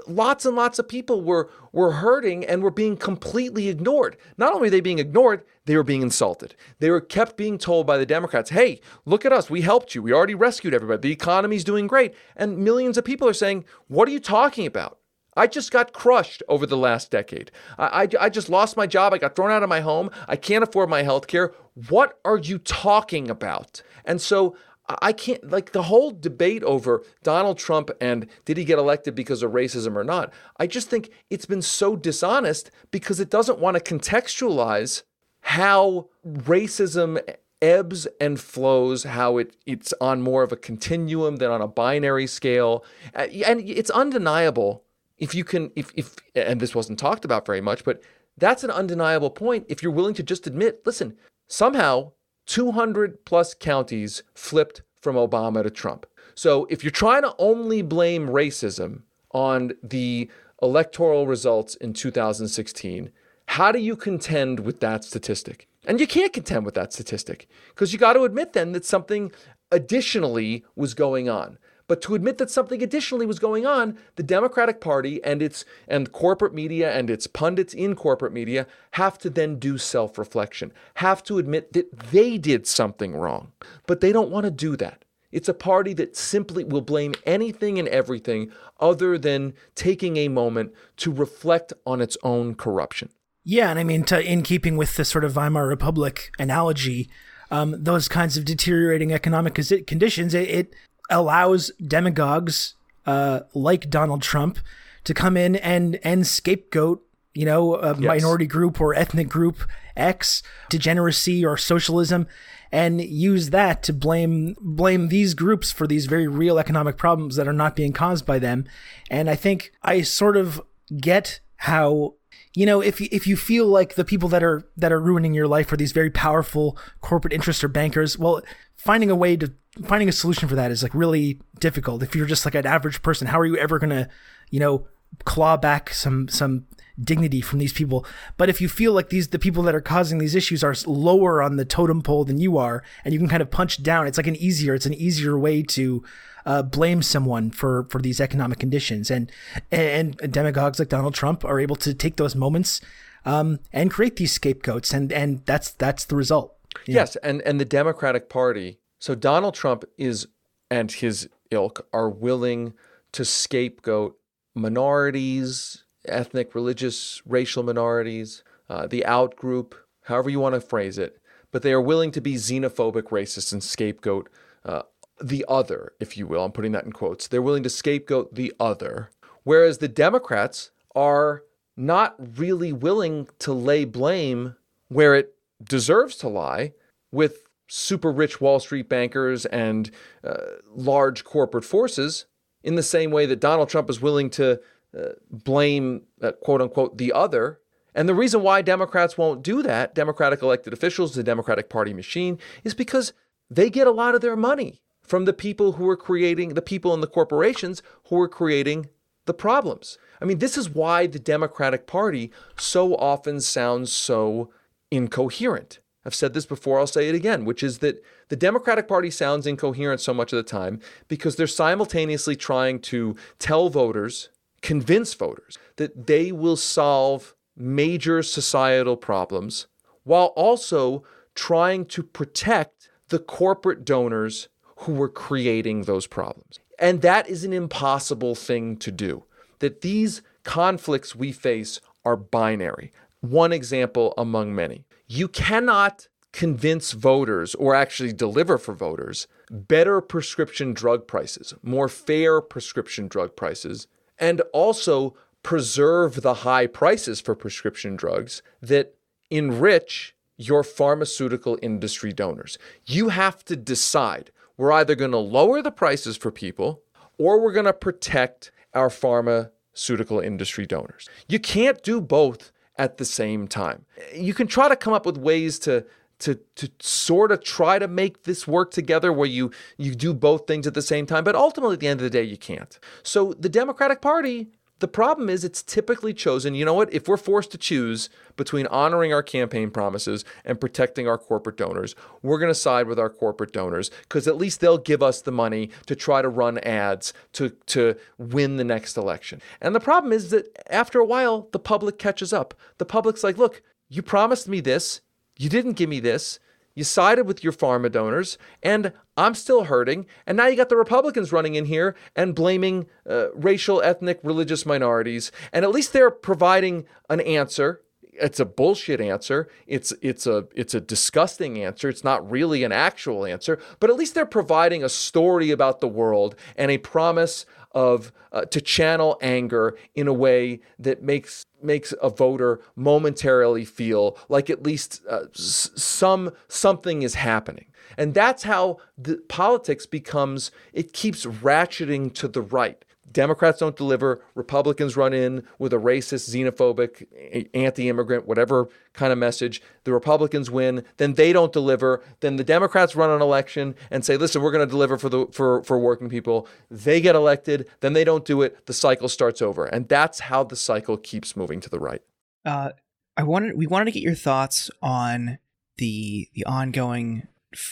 lots and lots of people were were hurting and were being completely ignored. Not only they being ignored, they were being insulted. They were kept being told by the Democrats, "Hey, look at us. We helped you. We already rescued everybody. The economy's doing great." And millions of people are saying, "What are you talking about?" I just got crushed over the last decade. I, I, I, just lost my job. I got thrown out of my home. I can't afford my health care. What are you talking about? And so I can't, like the whole debate over Donald Trump and did he get elected because of racism or not, I just think it's been so dishonest because it doesn't want to contextualize how racism ebbs and flows, how it, it's on more of a continuum than on a binary scale. And it's undeniable if you can, if, if, and this wasn't talked about very much, but that's an undeniable point. If you're willing to just admit, listen, somehow 200 plus counties flipped from Obama to Trump. So if you're trying to only blame racism on the electoral results in 2016, how do you contend with that statistic? And you can't contend with that statistic because you got to admit then that something additionally was going on. But to admit that something additionally was going on, the Democratic Party and its and corporate media and its pundits in corporate media have to then do self-reflection, have to admit that they did something wrong. But they don't want to do that. It's a party that simply will blame anything and everything other than taking a moment to reflect on its own corruption. Yeah, and I mean, to, in keeping with the sort of Weimar Republic analogy, um, those kinds of deteriorating economic conditions, it, it allows demagogues uh, like Donald Trump to come in and and scapegoat you know a yes. minority group or ethnic group X degeneracy or socialism and use that to blame blame these groups for these very real economic problems that are not being caused by them and I think I sort of get how you know if if you feel like the people that are that are ruining your life are these very powerful corporate interests or bankers well finding a way to finding a solution for that is like really difficult. If you're just like an average person how are you ever to you know claw back some some dignity from these people? But if you feel like these the people that are causing these issues are lower on the totem pole than you are and you can kind of punch down it's like an easier it's an easier way to uh, blame someone for for these economic conditions. And and demagogues like Donald Trump are able to take those moments um, and create these scapegoats and and that's that's the result. Yes and and the Democratic Party so Donald Trump is and his ilk are willing to scapegoat minorities, ethnic, religious, racial minorities, uh, the out group, however you want to phrase it, but they are willing to be xenophobic, racist, and scapegoat uh, the other, if you will. I'm putting that in quotes. They're willing to scapegoat the other, whereas the Democrats are not really willing to lay blame where it deserves to lie with super rich Wall Street bankers and uh, large corporate forces in the same way that Donald Trump is willing to uh, blame, uh, quote unquote, the other. And the reason why Democrats won't do that, Democratic elected officials, the Democratic Party machine, is because they get a lot of their money from the people who are creating, the people in the corporations who are creating the problems. I mean, this is why the Democratic Party so often sounds so incoherent. I've said this before, I'll say it again, which is that the Democratic Party sounds incoherent so much of the time because they're simultaneously trying to tell voters, convince voters, that they will solve major societal problems while also trying to protect the corporate donors who were creating those problems. And that is an impossible thing to do. That these conflicts we face are binary. One example among many. You cannot convince voters or actually deliver for voters better prescription drug prices, more fair prescription drug prices, and also preserve the high prices for prescription drugs that enrich your pharmaceutical industry donors. You have to decide we're either going to lower the prices for people or we're going to protect our pharmaceutical industry donors. You can't do both at the same time. You can try to come up with ways to to to sort of try to make this work together where you you do both things at the same time, but ultimately at the end of the day you can't. So the Democratic Party the problem is it's typically chosen, you know what, if we're forced to choose between honoring our campaign promises and protecting our corporate donors, we're going to side with our corporate donors because at least they'll give us the money to try to run ads to to win the next election. And the problem is that after a while the public catches up. The public's like, "Look, you promised me this. You didn't give me this. You sided with your pharma donors, and I'm still hurting. And now you got the Republicans running in here and blaming uh, racial, ethnic, religious minorities. And at least they're providing an answer. It's a bullshit answer. It's it's a it's a disgusting answer. It's not really an actual answer, but at least they're providing a story about the world and a promise of uh, to channel anger in a way that makes makes a voter momentarily feel like at least uh, s- some something is happening. And that's how the politics becomes it keeps ratcheting to the right Democrats don't deliver. Republicans run in with a racist, xenophobic, anti immigrant, whatever kind of message. The Republicans win. Then they don't deliver. Then the Democrats run an election and say, listen, we're going to deliver for, the, for, for working people. They get elected. Then they don't do it. The cycle starts over. And that's how the cycle keeps moving to the right. Uh, I wanted, we wanted to get your thoughts on the, the ongoing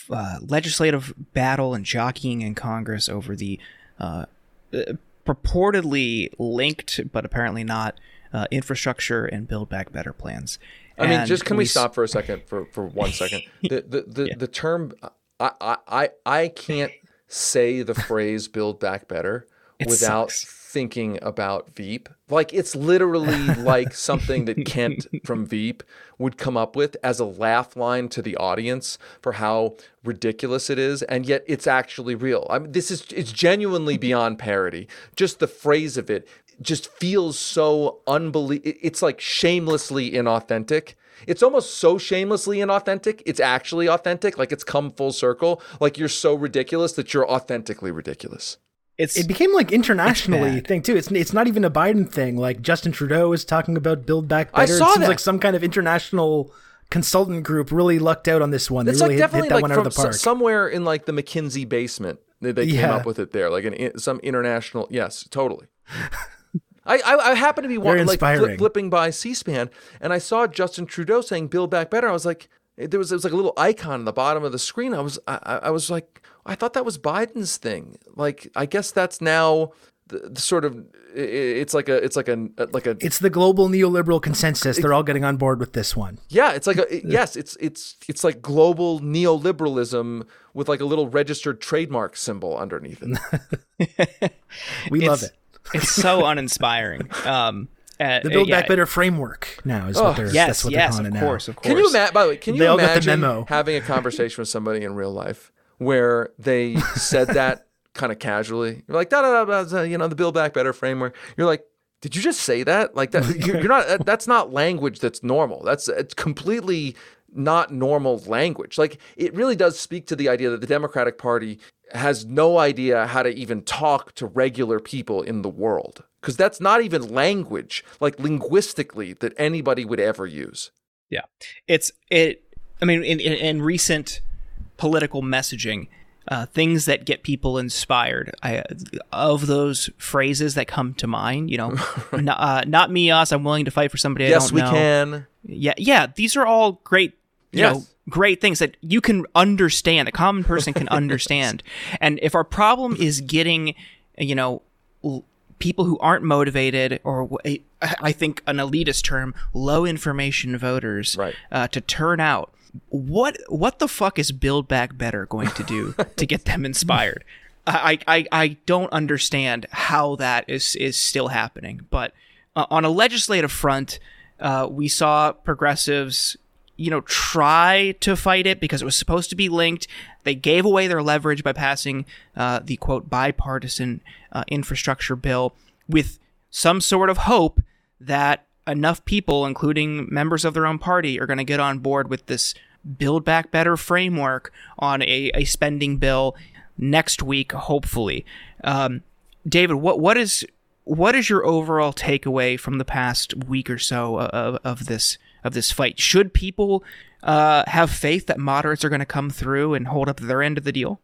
uh, legislative battle and jockeying in Congress over the uh, purportedly linked, but apparently not, uh, infrastructure and Build Back Better plans. I and mean, just can we, we stop for a second for, for one second? The the the, yeah. the term I, I I can't say the phrase "Build Back Better" it without sucks. Thinking about Veep. Like it's literally like something that Kent from Veep would come up with as a laugh line to the audience for how ridiculous it is, and yet it's actually real. I mean, this is it's genuinely mm-hmm. beyond parody. Just the phrase of it just feels so unbelievable. It's like shamelessly inauthentic. It's almost so shamelessly inauthentic. It's actually authentic. Like it's come full circle. Like you're so ridiculous that you're authentically ridiculous it's it became like internationally thing too. It's it's not even a Biden thing. Like Justin Trudeau is talking about Build Back Better. I saw it seems that. like some kind of international consultant group really lucked out on this one. It's they really like definitely hit, hit like one out of the park. somewhere in like the McKinsey basement. They, they yeah. came up with it there, like an some international. Yes, totally. I, I, I happened to be one, like flip, flipping by C-SPAN, and I saw Justin Trudeau saying "Build Back Better." I was like, there was, there was like a little icon on the bottom of the screen. I was I, I was like, I thought that was Biden's thing. Like, I guess that's now the, the sort of it's like a it's like a like a it's the global neoliberal consensus. They're all getting on board with this one. Yeah, it's like a yes, it's it's it's like global neoliberalism with like a little registered trademark symbol underneath it. we love it. It's so uninspiring. Um, uh, the Build Back yeah. Better framework now is oh, what they're yes, that's what yes, they're calling of it course, now. Of course, Can you imagine? By the way, can you they imagine having a conversation with somebody in real life where they said that kind of casually? You're like, da da da, da, you know, the Build Back Better framework. You're like, did you just say that? Like that? You're, you're not. That's not language that's normal. That's it's completely not normal language. Like it really does speak to the idea that the Democratic Party has no idea how to even talk to regular people in the world because that's not even language like linguistically that anybody would ever use yeah it's it i mean in, in, in recent political messaging uh, things that get people inspired I, of those phrases that come to mind you know not, uh, not me us i'm willing to fight for somebody yes, we can yeah yeah these are all great you yes. know great things that you can understand a common person can understand and if our problem is getting you know people who aren't motivated, or I think an elitist term, low information voters, right. uh, to turn out. What what the fuck is Build Back Better going to do to get them inspired? I, I I don't understand how that is is still happening. But uh, on a legislative front, uh, we saw progressives you know, try to fight it because it was supposed to be linked. They gave away their leverage by passing uh, the quote bipartisan uh, infrastructure bill with some sort of hope that enough people, including members of their own party, are going to get on board with this Build Back Better framework on a, a spending bill next week, hopefully. Um, David, what what is what is your overall takeaway from the past week or so of, of this of this fight? Should people uh, have faith that moderates are going to come through and hold up their end of the deal?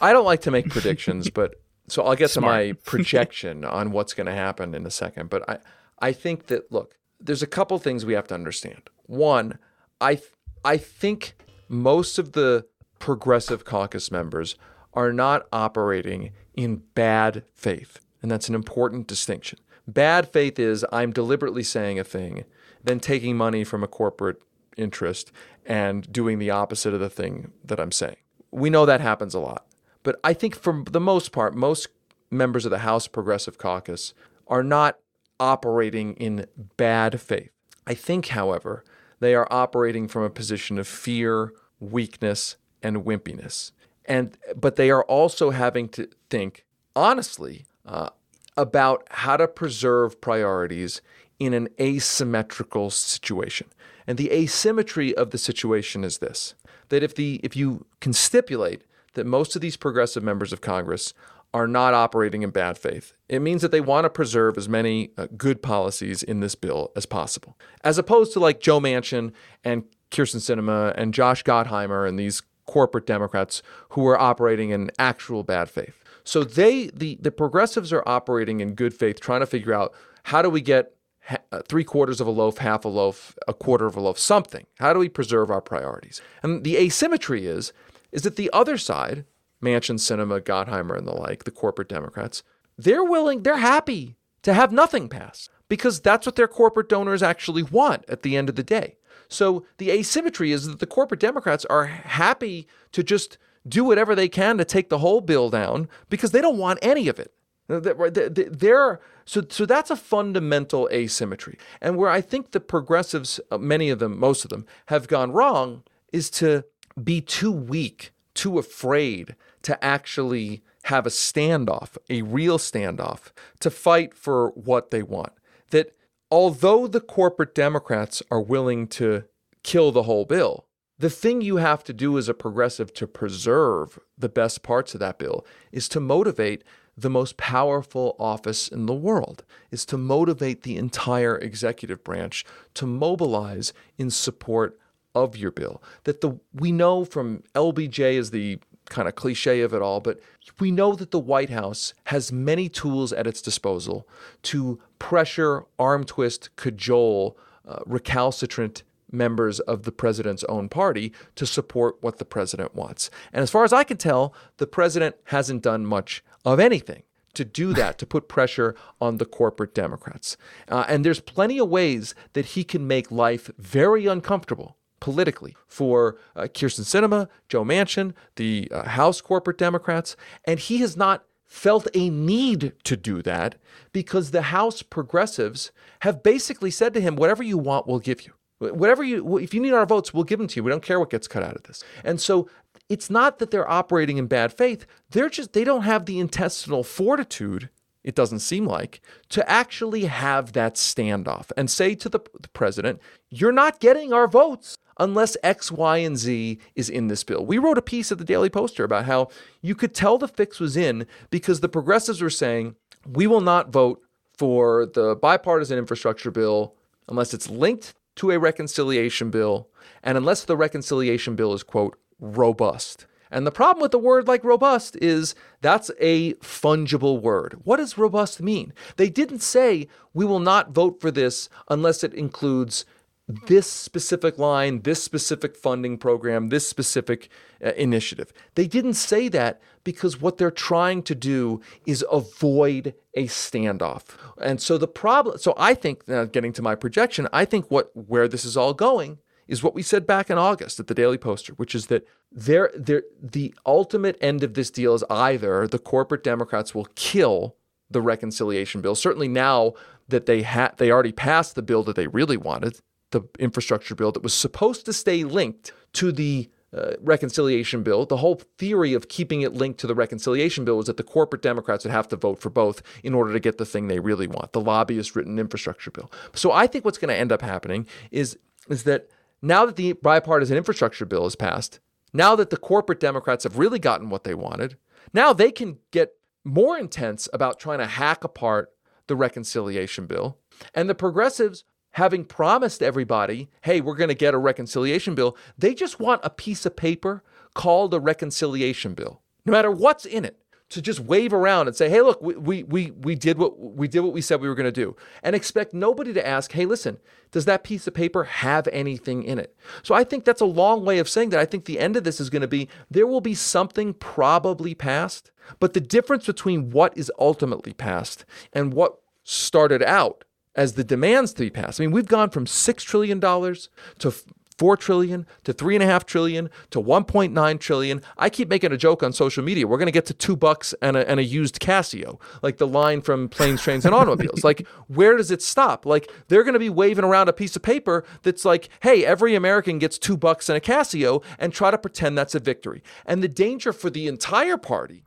I don't like to make predictions, but so I'll get Smart. to my projection on what's going to happen in a second. But I, I think that look, there's a couple things we have to understand. One, I, I think most of the progressive caucus members are not operating in bad faith, and that's an important distinction. Bad faith is I'm deliberately saying a thing, then taking money from a corporate interest and doing the opposite of the thing that I'm saying. We know that happens a lot. But I think for the most part, most members of the House Progressive Caucus are not operating in bad faith. I think, however, they are operating from a position of fear, weakness, and wimpiness. And but they are also having to think honestly uh, about how to preserve priorities in an asymmetrical situation. And the asymmetry of the situation is this: that if the if you can stipulate that most of these progressive members of Congress are not operating in bad faith. It means that they want to preserve as many uh, good policies in this bill as possible, as opposed to like Joe Manchin and Kyrsten Sinema and Josh Gottheimer and these corporate Democrats who are operating in actual bad faith. So they, the, the progressives are operating in good faith, trying to figure out how do we get uh, three quarters of a loaf, half a loaf, a quarter of a loaf, something. How do we preserve our priorities? And the asymmetry is is that the other side, Manchin, Sinema, Gottheimer, and the like, the corporate Democrats, they're willing, they're happy to have nothing pass because that's what their corporate donors actually want at the end of the day. So the asymmetry is that the corporate Democrats are happy to just do whatever they can to take the whole bill down because they don't want any of it. They're, so, so that's a fundamental asymmetry. And where I think the progressives, uh, many of them, most of them, have gone wrong is to be too weak, too afraid to actually have a standoff, a real standoff, to fight for what they want. That although the corporate Democrats are willing to kill the whole bill, the thing you have to do as a progressive to preserve the best parts of that bill is to motivate the most powerful office in the world, is to motivate the entire executive branch to mobilize in support of your bill. That the we know from LBJ is the kind of cliche of it all, but we know that the White House has many tools at its disposal to pressure, arm twist, cajole uh, recalcitrant members of the president's own party to support what the president wants. And as far as I can tell, the president hasn't done much of anything to do that, to put pressure on the corporate Democrats. Uh, and there's plenty of ways that he can make life very uncomfortable politically for uh, Kyrsten Sinema, Joe Manchin, the uh, House corporate Democrats, and he has not felt a need to do that because the House progressives have basically said to him, whatever you want, we'll give you. Whatever you, if you need our votes, we'll give them to you. We don't care what gets cut out of this. And so it's not that they're operating in bad faith. They're just, they don't have the intestinal fortitude it doesn't seem like, to actually have that standoff and say to the, the, president, you're not getting our votes unless X, Y, and Z is in this bill. We wrote a piece at the Daily Poster about how you could tell the fix was in because the progressives were saying, we will not vote for the bipartisan infrastructure bill unless it's linked to a reconciliation bill and unless the reconciliation bill is, quote, robust. And the problem with the word like robust is that's a fungible word. What does robust mean? They didn't say we will not vote for this unless it includes this specific line, this specific funding program, this specific uh, initiative. They didn't say that because what they're trying to do is avoid a standoff. And so the problem, so I think, now getting to my projection, I think what where this is all going is what we said back in August at the Daily Poster, which is that there, there, the ultimate end of this deal is either the corporate Democrats will kill the reconciliation bill. Certainly now that they had they already passed the bill that they really wanted, the infrastructure bill that was supposed to stay linked to the uh, reconciliation bill, the whole theory of keeping it linked to the reconciliation bill was that the corporate Democrats would have to vote for both in order to get the thing they really want, the lobbyist written infrastructure bill. So I think what's going to end up happening is is that now that the bipartisan infrastructure bill is passed, now that the corporate Democrats have really gotten what they wanted, now they can get more intense about trying to hack apart the reconciliation bill. And the progressives having promised everybody, hey, we're going to get a reconciliation bill, they just want a piece of paper called a reconciliation bill, no matter what's in it. To just wave around and say, "Hey, look, we, we, we, we did what we did what we said we were going to do," and expect nobody to ask, "Hey, listen, does that piece of paper have anything in it?" So I think that's a long way of saying that. I think the end of this is going to be there will be something probably passed, but the difference between what is ultimately passed and what started out as the demands to be passed. I mean, we've gone from six trillion dollars to four trillion to three and a half trillion to 1.9 trillion. I keep making a joke on social media. We're going to get to two bucks and a, and a used Casio, like the line from Planes, Trains, and Automobiles. like, where does it stop? Like, they're going to be waving around a piece of paper that's like, hey, every American gets two bucks and a Casio, and try to pretend that's a victory. And the danger for the entire party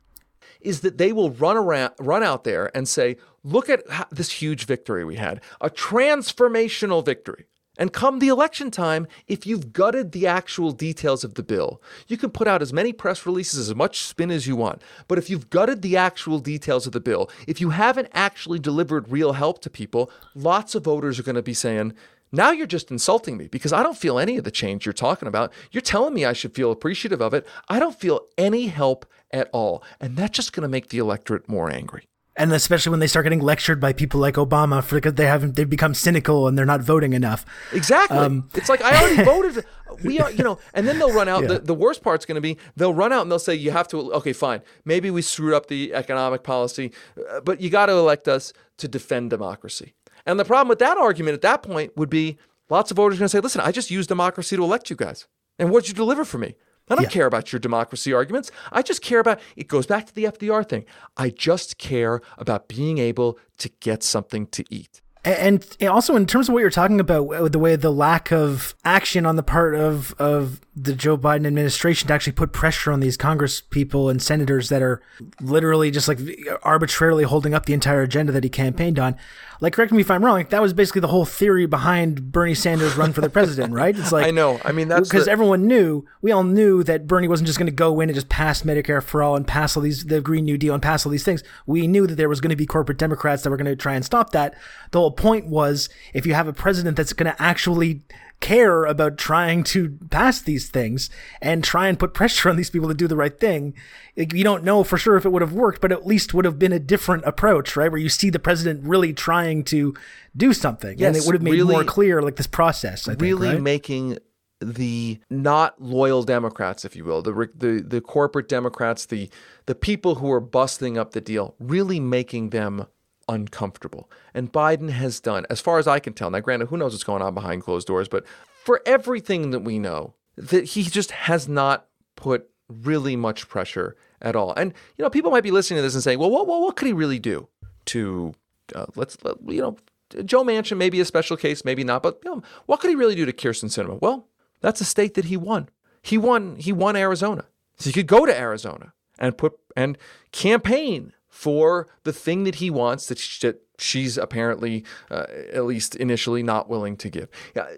is that they will run around, run out there and say, look at this huge victory we had, a transformational victory. And come the election time, if you've gutted the actual details of the bill, you can put out as many press releases, as much spin as you want. But if you've gutted the actual details of the bill, if you haven't actually delivered real help to people, lots of voters are going to be saying, now you're just insulting me because I don't feel any of the change you're talking about. You're telling me I should feel appreciative of it. I don't feel any help at all. And that's just going to make the electorate more angry and especially when they start getting lectured by people like Obama for because they haven't they've become cynical and they're not voting enough. Exactly. Um, it's like I already voted. We are, you know, and then they'll run out. Yeah. The, the worst part's going to be they'll run out and they'll say you have to. Okay, fine. Maybe we screwed up the economic policy, uh, but you got to elect us to defend democracy. And the problem with that argument at that point would be lots of voters are going to say, "Listen, I just used democracy to elect you guys, and what'd you deliver for me? I don't yeah. care about your democracy arguments. I just care about it goes back to the FDR thing. I just care about being able to get something to eat. And also in terms of what you're talking about, uh, the way the lack of action on the part of of the Joe Biden administration to actually put pressure on these Congress people and senators that are literally just like arbitrarily holding up the entire agenda that he campaigned on. Like, correct me if I'm wrong. Like, that was basically the whole theory behind Bernie Sanders' run for the president, right? It's like I know. I mean, that's because the... everyone knew. We all knew that Bernie wasn't just going to go in and just pass Medicare for all and pass all these the Green New Deal and pass all these things. We knew that there was going to be corporate Democrats that were going to try and stop that. The whole point was if you have a president that's going to actually care about trying to pass these things and try and put pressure on these people to do the right thing. You don't know for sure if it would have worked, but at least would have been a different approach, right? Where you see the president really trying to do something, yes, and it would have made really, more clear, like this process. I really think, right? making the not loyal Democrats, if you will, the the the corporate Democrats, the the people who are busting up the deal, really making them uncomfortable. And Biden has done, as far as I can tell, now granted, who knows what's going on behind closed doors, but for everything that we know, that he just has not put really much pressure at all. And, you know, people might be listening to this and saying, well, what, what, what could he really do to, uh, let's, let, you know, Joe Manchin may be a special case, maybe not, but you know, what could he really do to Kyrsten Sinema? Well, that's a state that he won. He won. He won Arizona, so he could go to Arizona and put and campaign for the thing that he wants that, she's apparently, uh, at least initially, not willing to give.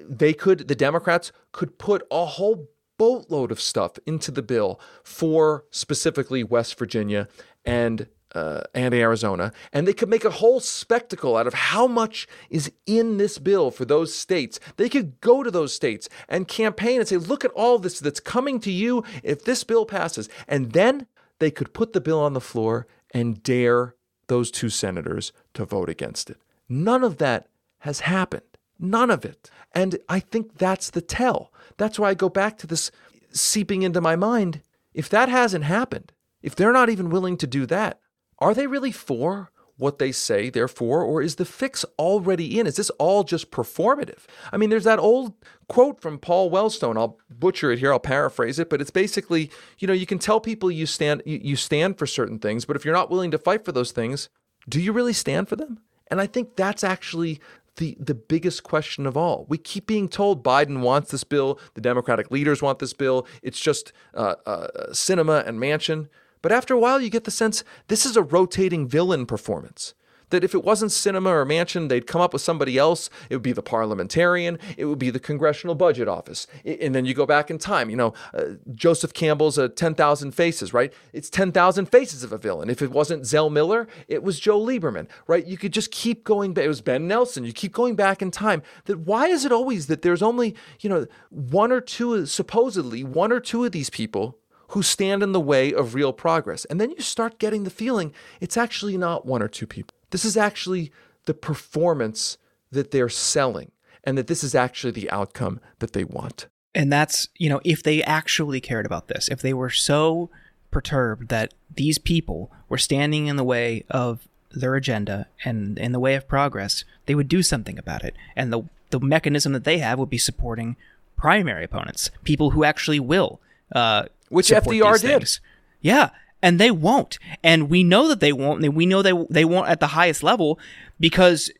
They could, the Democrats could put a whole boatload of stuff into the bill for specifically West Virginia and uh, and Arizona, and they could make a whole spectacle out of how much is in this bill for those states. They could go to those states and campaign and say, "Look at all this that's coming to you if this bill passes," and then they could put the bill on the floor and dare those two senators to vote against it. None of that has happened. None of it. And I think that's the tell. That's why I go back to this seeping into my mind. If that hasn't happened, if they're not even willing to do that, are they really for what they say they're or is the fix already in? Is this all just performative? I mean, there's that old quote from Paul Wellstone. I'll butcher it here. I'll paraphrase it, but it's basically, you know, you can tell people you stand you, stand for certain things, but if you're not willing to fight for those things, do you really stand for them? And I think that's actually the, the biggest question of all. We keep being told Biden wants this bill, the Democratic leaders want this bill. It's just uh, uh, Sinema and Manchin. But after a while, you get the sense this is a rotating villain performance that if it wasn't Sinema or Manchin, they'd come up with somebody else. It would be the parliamentarian, it would be the Congressional Budget Office. And then you go back in time, you know, uh, Joseph Campbell's uh, 10,000 Faces, right? It's 10,000 faces of a villain. If it wasn't Zell Miller, it was Joe Lieberman, right? You could just keep going. It was Ben Nelson. You keep going back in time. That why is it always that there's only, you know, one or two, supposedly one or two of these people who stand in the way of real progress. And then you start getting the feeling it's actually not one or two people. This is actually the performance that they're selling, and that this is actually the outcome that they want. And that's, you know, if they actually cared about this, if they were so perturbed that these people were standing in the way of their agenda and in the way of progress, they would do something about it. And the the mechanism that they have would be supporting primary opponents, people who actually will, uh, which FDR did. Things. Yeah, and they won't. And we know that they won't. And we know they they won't at the highest level because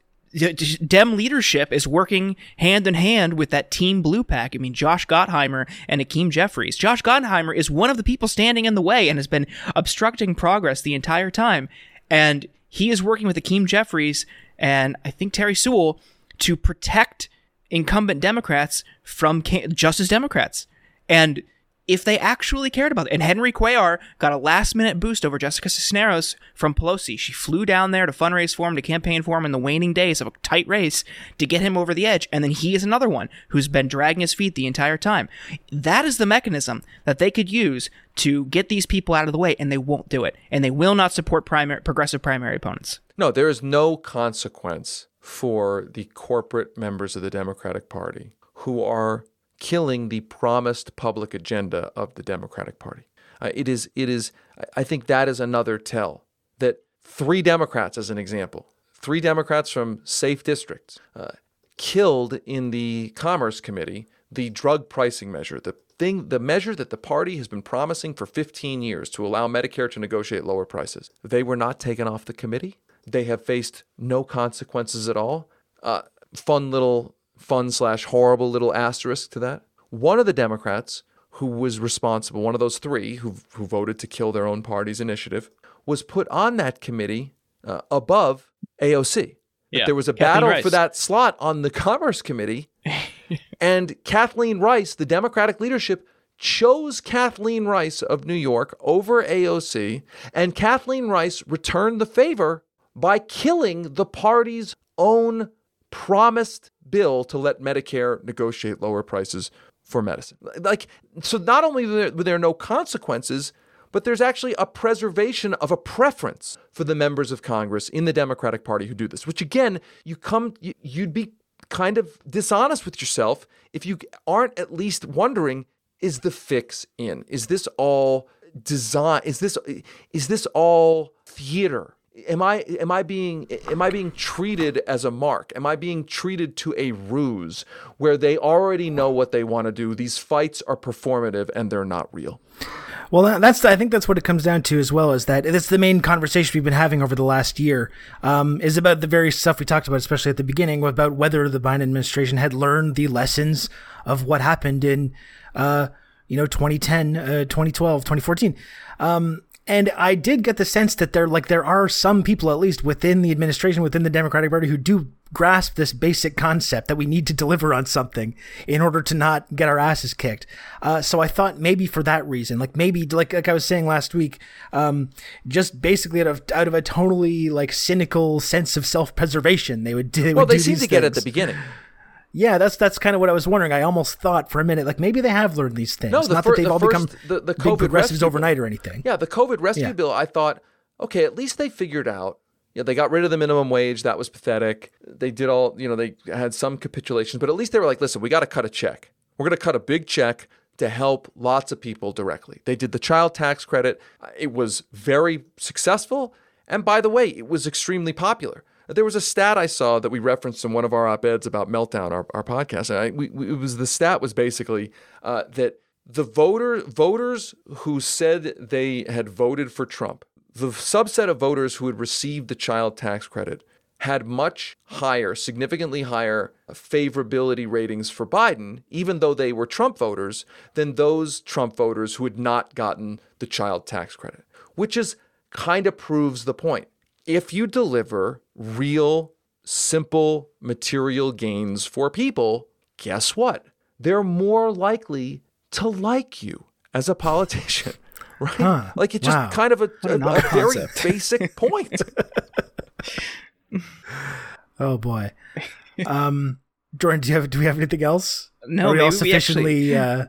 Dem leadership is working hand in hand with that Team Blue PAC. I mean, Josh Gottheimer and Hakeem Jeffries. Josh Gottheimer is one of the people standing in the way and has been obstructing progress the entire time. And he is working with Hakeem Jeffries and I think Terry Sewell to protect incumbent Democrats from Justice Democrats. And if they actually cared about it. And Henry Cuellar got a last minute boost over Jessica Cisneros from Pelosi. She flew down there to fundraise for him, to campaign for him in the waning days of a tight race to get him over the edge. And then he is another one who's been dragging his feet the entire time. That is the mechanism that they could use to get these people out of the way, and they won't do it. And they will not support primary, progressive primary opponents. No, there is no consequence for the corporate members of the Democratic Party who are killing the promised public agenda of the Democratic Party. Uh, it is, it is, I think that is another tell that three Democrats, as an example, three Democrats from safe districts, uh, killed in the Commerce Committee the drug pricing measure, the thing, the measure that the party has been promising for 15 years to allow Medicare to negotiate lower prices. They were not taken off the committee. They have faced no consequences at all. Uh, fun little fun slash horrible little asterisk to that. One of the Democrats who was responsible, one of those three who, who voted to kill their own party's initiative, was put on that committee uh, above AOC. Yeah. There was a Kathleen battle Rice. for that slot on the Commerce Committee, and Kathleen Rice, the Democratic leadership, chose Kathleen Rice of New York over AOC, and Kathleen Rice returned the favor by killing the party's own promised bill to let Medicare negotiate lower prices for medicine. Like, so not only were there no consequences, but there's actually a preservation of a preference for the members of Congress in the Democratic Party who do this, which again, you come, you'd be kind of dishonest with yourself if you aren't at least wondering is the fix in? Is this all design? Is this, is this all theater? Am I am I being am I being treated as a mark? Am I being treated to a ruse where they already know what they want to do? These fights are performative and they're not real. Well, that's I think that's what it comes down to as well. Is that it's the main conversation we've been having over the last year um, is about the very stuff we talked about, especially at the beginning, about whether the Biden administration had learned the lessons of what happened in, uh, you know, 2010, uh, 2012, 2014. Um, and I did get the sense that there, like, there are some people, at least within the administration, within the Democratic Party, who do grasp this basic concept that we need to deliver on something in order to not get our asses kicked. Uh, so I thought maybe for that reason, like maybe like like I was saying last week, um, just basically out of out of a totally like cynical sense of self preservation, they would. Do. They well, would they seem to things. get at the beginning. Yeah, that's that's kind of what I was wondering. I almost thought for a minute, like maybe they have learned these things. No, the not fir- that they've the all first, become the, the COVID big progressives overnight or anything. Yeah, the COVID rescue yeah. bill. I thought, okay, at least they figured out. Yeah, they got rid of the minimum wage. That was pathetic. They did all, you know, they had some capitulations, but at least they were like, listen, we got to cut a check. We're going to cut a big check to help lots of people directly. They did the child tax credit. It was very successful. And by the way, it was extremely popular. There was a stat I saw that we referenced in one of our op-eds about Meltdown, our, our podcast. I, we, we, it was the stat was basically uh, that the voter voters who said they had voted for Trump, the subset of voters who had received the child tax credit, had much higher, significantly higher favorability ratings for Biden, even though they were Trump voters, than those Trump voters who had not gotten the child tax credit, which is kind of proves the point. If you deliver real, simple material gains for people, guess what? They're more likely to like you as a politician. Right? Huh. Like it's just Wow. kind of a, a, a very basic point. Oh boy. Um, Jordan, do you have do we have anything else? No, Are we all maybe we actually- sufficiently uh,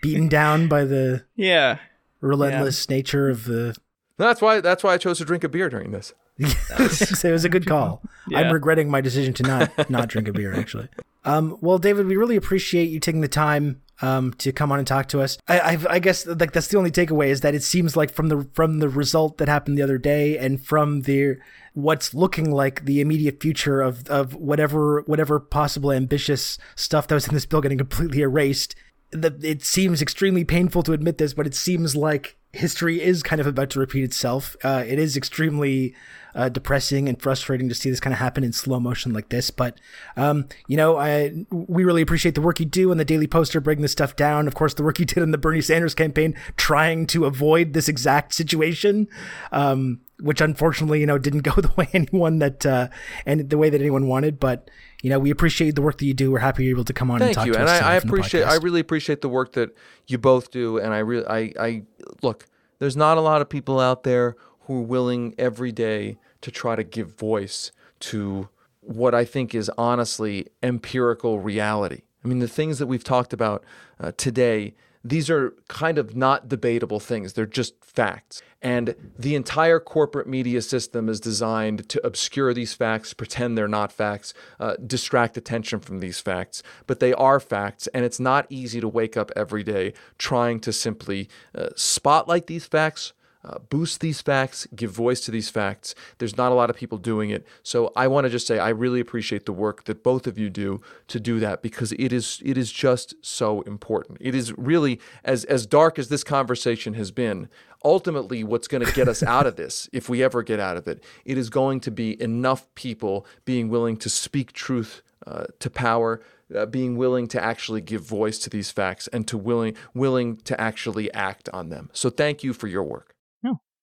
beaten down by the Yeah. relentless nature of the? that's why that's why I chose to drink a beer during this. it was a good call. Yeah. I'm regretting my decision to not not drink a beer. Actually, um, well, David, we really appreciate you taking the time um, to come on and talk to us. I, I've, I guess like that's the only takeaway is that it seems like from the from the result that happened the other day and from the what's looking like the immediate future of of whatever whatever possible ambitious stuff that was in this bill getting completely erased. The, it seems extremely painful to admit this, but it seems like history is kind of about to repeat itself. Uh, it is extremely uh, depressing and frustrating to see this kind of happen in slow motion like this. But um, you know, I we really appreciate the work you do on the Daily Poster, breaking this stuff down. Of course, the work you did in the Bernie Sanders campaign, trying to avoid this exact situation. Um, which unfortunately, you know, didn't go the way anyone that uh, and the way that anyone wanted. But you know, we appreciate the work that you do. We're happy you're able to come on and Thank talk you, to and us. I, I appreciate. I really appreciate the work that you both do, and I really, I, I look. There's not a lot of people out there who are willing every day to try to give voice to what I think is honestly empirical reality. I mean, the things that we've talked about uh, today. These are kind of not debatable things. They're just facts. And the entire corporate media system is designed to obscure these facts, pretend they're not facts, uh, distract attention from these facts. But they are facts. And it's not easy to wake up every day trying to simply uh, spotlight these facts, uh, boost these facts, give voice to these facts. There's not a lot of people doing it. So I want to just say I really appreciate the work that both of you do to do that because it is it is just so important. It is really as as dark as this conversation has been. Ultimately, what's going to get us out of this, if we ever get out of it, it is going to be enough people being willing to speak truth uh, to power, uh, being willing to actually give voice to these facts, and to willing willing to actually act on them. So thank you for your work.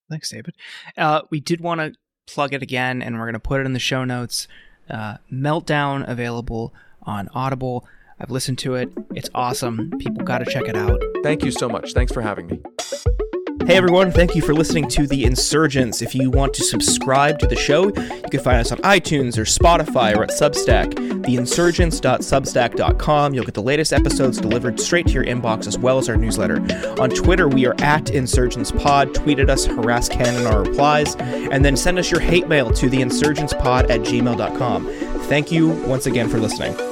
Thanks, David. Uh, we did want to plug it again, and we're going to put it in the show notes. Uh, Meltdown available on Audible. I've listened to it. It's awesome. People got to check it out. Thank you so much. Thanks for having me. Hey everyone, thank you for listening to The Insurgents. If you want to subscribe to the show, you can find us on iTunes or Spotify or at Substack, theinsurgents.substack.com. You'll get the latest episodes delivered straight to your inbox as well as our newsletter. On Twitter, we are at InsurgentsPod. Tweet at us, harass Ken in our replies, and then send us your hate mail to theinsurgentspod at gmail.com. Thank you once again for listening.